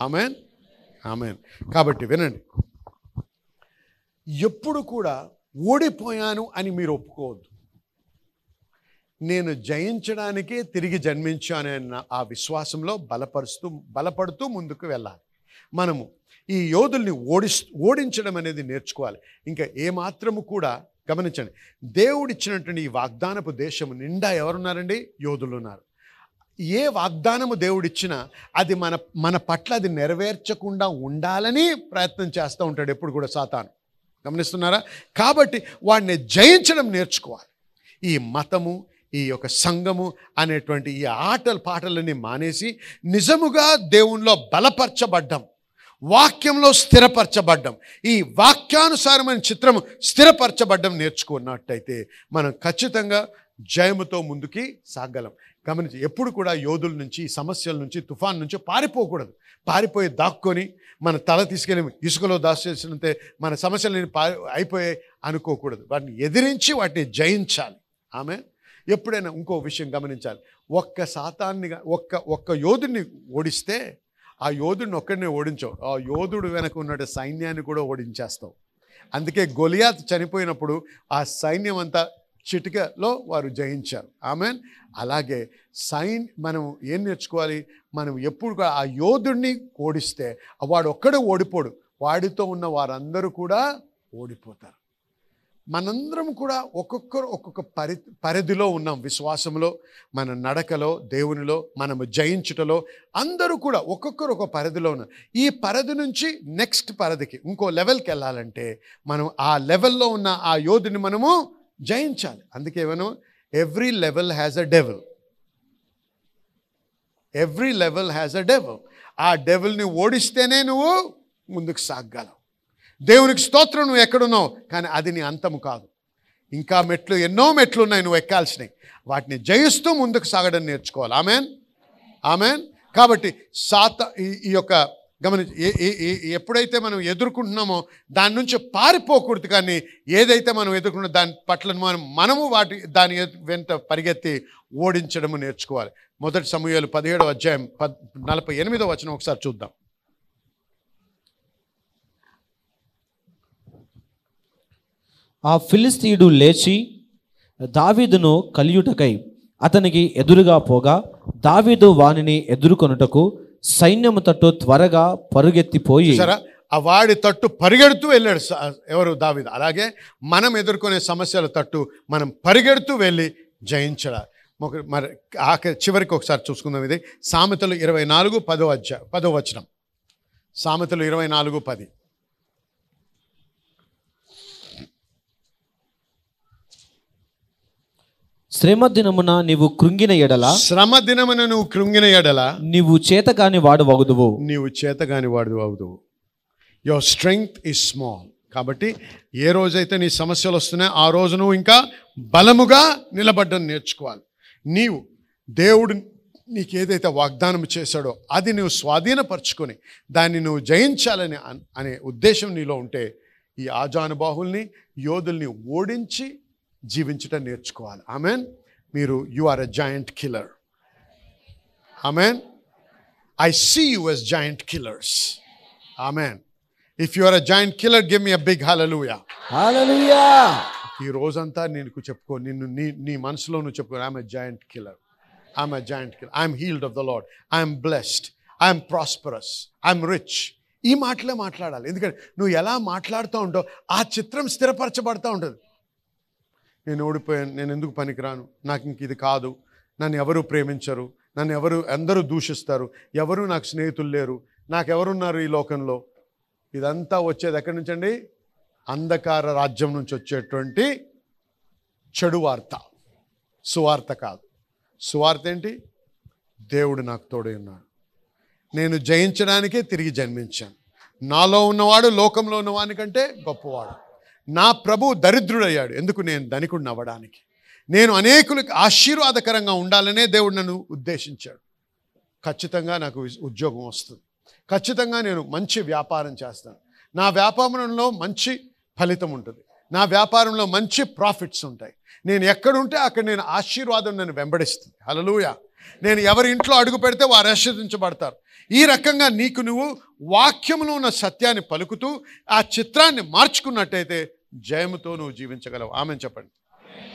ఆమెన్? ఆమెన్. కాబట్టి వినండి. ఎప్పుడు కూడా ఓడిపోయాను అని మీరు ఒప్పుకోవద్దు. నేను జయించడానికే తిరిగి జన్మించాను అన్న ఆ విశ్వాసంలో బలపరుస్తూ బలపడుతూ ముందుకు వెళ్ళాలి. మనము ఈ యోధుల్ని ఓడిస్ ఓడించడం అనేది నేర్చుకోవాలి. ఇంకా ఏమాత్రము కూడా గమనించండి. దేవుడిచ్చినటువంటి ఈ వాగ్దానపు దేశం నిండా ఎవరున్నారండి? యోధులు ఉన్నారు. ఏ వాగ్దానము దేవుడిచ్చినా అది మన మన పట్ల అది నెరవేర్చకుండా ఉండాలని ప్రయత్నం చేస్తూ ఉంటాడు ఎప్పుడు కూడా సాతాను. గమనిస్తున్నారా? కాబట్టి వాడిని జయించడం నేర్చుకోవాలి. ఈ మతము ఈ యొక్క సంఘము అనేటువంటి ఈ ఆటల పాటలని మానేసి నిజముగా దేవునిలో బలపరచబడ్డం వాక్యంలో స్థిరపరచబడ్డం ఈ వాక్యానుసారమైన చిత్రము స్థిరపరచబడ్డం నేర్చుకున్నట్టయితే మనం ఖచ్చితంగా జయముతో ముందుకి సాగలం. గమనించి ఎప్పుడు కూడా యోధుల నుంచి సమస్యల నుంచి తుఫాన్ నుంచి పారిపోకూడదు. పారిపోయి దాక్కొని మన తల తీసుకెళ్ళి ఇసుకలో దాచేసినంతే మన సమస్యలని పారి అయిపోయాయి అనుకోకూడదు. వాటిని ఎదిరించి వాటిని జయించాలి. ఆమె ఎప్పుడైనా ఇంకో విషయం గమనించాలి. ఒక్క శాతాన్ని ఒక్క ఒక్క యోధుడిని ఓడిస్తే ఆ యోధుడిని ఒక్కడినే ఓడించావు. ఆ యోధుడు వెనక ఉన్న సైన్యాన్ని కూడా ఓడించేస్తావు. అందుకే గొలియాత్ చనిపోయినప్పుడు ఆ సైన్యం అంతా చిటికలో వారు జయించారు. ఆమె అలాగే సైన్ మనం ఏం నేర్చుకోవాలి? మనం ఎప్పుడు కూడా ఆ యోధుడిని ఓడిస్తే వాడు ఒక్కడే ఓడిపోడు. వాడితో ఉన్న వారందరూ కూడా ఓడిపోతారు. మనందరం కూడా ఒక్కొక్కరు ఒక్కొక్క పరి పరిధిలో ఉన్నాం. విశ్వాసంలో మన నడకలో దేవునిలో మనము జయించుటలో అందరూ కూడా ఒక్కొక్కరు ఒక పరిధిలో ఉన్నారు. ఈ పరిధి నుంచి నెక్స్ట్ పరిధికి ఇంకో లెవెల్కి వెళ్ళాలంటే మనం ఆ లెవెల్లో ఉన్న ఆ యోధుని మనము జయించాలి. అందుకే మనం every level has a devil. Every level has a devil. ఆ డెవల్ని ఓడిస్తేనే నువ్వు ముందుకు సాగలవు దేవునికి స్తోత్రం నువ్వు ఎక్కడున్నావు? కానీ అది నీ అంతము కాదు. ఇంకా మెట్లు ఎన్నో మెట్లు ఉన్నాయి నువ్వు ఎక్కాల్సినవి. వాటిని జయిస్తూ ముందుకు సాగడం నేర్చుకోవాలి. ఆమెన్? ఆమెన్? కాబట్టి సాత ఈ ఈ యొక్క గమనించి ఏ- ఎప్పుడైతే మనం ఎదుర్కొంటున్నామో దాని నుంచి పారిపోకూడదు కానీ ఏదైతే మనం ఎదుర్కొన్న దాని పట్ల మనం మనము వాటి దాని వెంట పరిగెత్తి ఓడించడము నేర్చుకోవాలి. మొదటి సమయాలు పదిహేడవ అధ్యాయం పద్ నలభై ఎనిమిదో వచనం ఒకసారి చూద్దాం. ఆ ఫిలిస్తీయుడు లేచి దావీదును కలియుటకై అతనికి ఎదురుగా పోగా దావీదు వానిని ఎదుర్కొనుటకు సైన్యము తట్టు త్వరగా పరుగెత్తిపోయి ఆ వాడి తట్టు పరిగెడుతూ వెళ్ళాడు స- ఎవరు? దావిద. అలాగే మనం ఎదుర్కొనే సమస్యల తట్టు మనం పరిగెడుతూ వెళ్ళి జయించడా? మరి ఆఖరి చివరికి ఒకసారి చూసుకుందాం ఇది. సామెతలు ఇరవై నాలుగు పదో అధ్యాయ పదో వచనం. సామెతలు ఇరవై నాలుగు పది. శ్రమ దినమున నీవు కృంగిన ఎడల శ్రమ దినమున నువ్వు కృంగిన ఎడల నీవు చేతకాని వాడు వగుదువు నీవు చేతగాని వాడు అవుదువు యువర్ స్ట్రెంగ్త్ ఈజ్ స్మాల్ కాబట్టి ఏ రోజైతే నీ సమస్యలు వస్తున్నాయో ఆ రోజు నువ్వు ఇంకా బలముగా నిలబడ్డం నేర్చుకోవాలి. నీవు దేవుడు నీకు ఏదైతే వాగ్దానం చేశాడో అది నువ్వు స్వాధీనపరచుకొని దాన్ని నువ్వు జయించాలని అనే ఉద్దేశం నీలో ఉంటే ఈ ఆజానుబాహుల్ని యోధుల్ని ఓడించి జీవించటం నేర్చుకోవాలి. ఆమెన్ మీరు you are a giant killer amen you as giant killers. Amen. If you are a giant killer, give me a big hallelujah. హల్లెలూయా ఈ రోజంతా నేను చెప్పుకో నిన్ను నీ నీ మనసులో నువ్వు చెప్పుకో I'm a giant killer I'm a giant killer I'm healed of the lord I'm blessed I'm prosperous I'm rich ఈ మాటలే మాట్లాడాలి. ఎందుకంటే నువ్వు ఎలా మాట్లాడుతూ ఉంటావు ఆ చిత్రం స్థిరపరచబడతా ఉంటుంది. నేను ఓడిపోయాను నేను ఎందుకు పనికిరాను? నాకు ఇంక ఇది కాదు. నన్ను ఎవరు ప్రేమించరు? నన్ను ఎవరు అందరూ దూషిస్తారు? ఎవరు నాకు స్నేహితులు లేరు? నాకు ఎవరున్నారు ఈ లోకంలో? ఇదంతా వచ్చేది ఎక్కడి నుంచి అండి అంధకార రాజ్యం నుంచి వచ్చేటువంటి చెడు వార్త. సువార్త కాదు. సువార్త ఏంటి? దేవుడు నాకు తోడై ఉన్నాడు. నేను జయించడానికే తిరిగి జన్మించాను. నాలో ఉన్నవాడు లోకంలో ఉన్నవానికంటే గొప్పవాడు. నా ప్రభు దరిద్రుడయ్యాడు. ఎందుకు నేను ధనికుడిని అవ్వడానికి నేను అనేకులకు ఆశీర్వాదకరంగా ఉండాలనే దేవుడు నన్ను ఉద్దేశించాడు. ఖచ్చితంగా నాకు ఉద్యోగం వస్తుంది. ఖచ్చితంగా నేను మంచి వ్యాపారం చేస్తాను. నా వ్యాపారంలో మంచి ఫలితం ఉంటుంది. నా వ్యాపారంలో మంచి ప్రాఫిట్స్ ఉంటాయి. నేను ఎక్కడుంటే అక్కడ నేను ఆశీర్వాదం నన్ను వెంబడిస్తుంది. హలలుయ నేను ఎవరి ఇంట్లో అడుగు పెడితే వారు ఆశీర్వదించబడతారు. ఈ రకంగా నీకు నువ్వు వాక్యములో ఉన్న సత్యాన్ని పలుకుతూ ఆ చిత్రాన్ని మార్చుకున్నట్టయితే జయముతో నువ్వు జీవించగలవు. ఆమె చెప్పండి.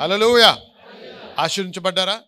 హలలుయ ఆశీర్వించబడ్డారా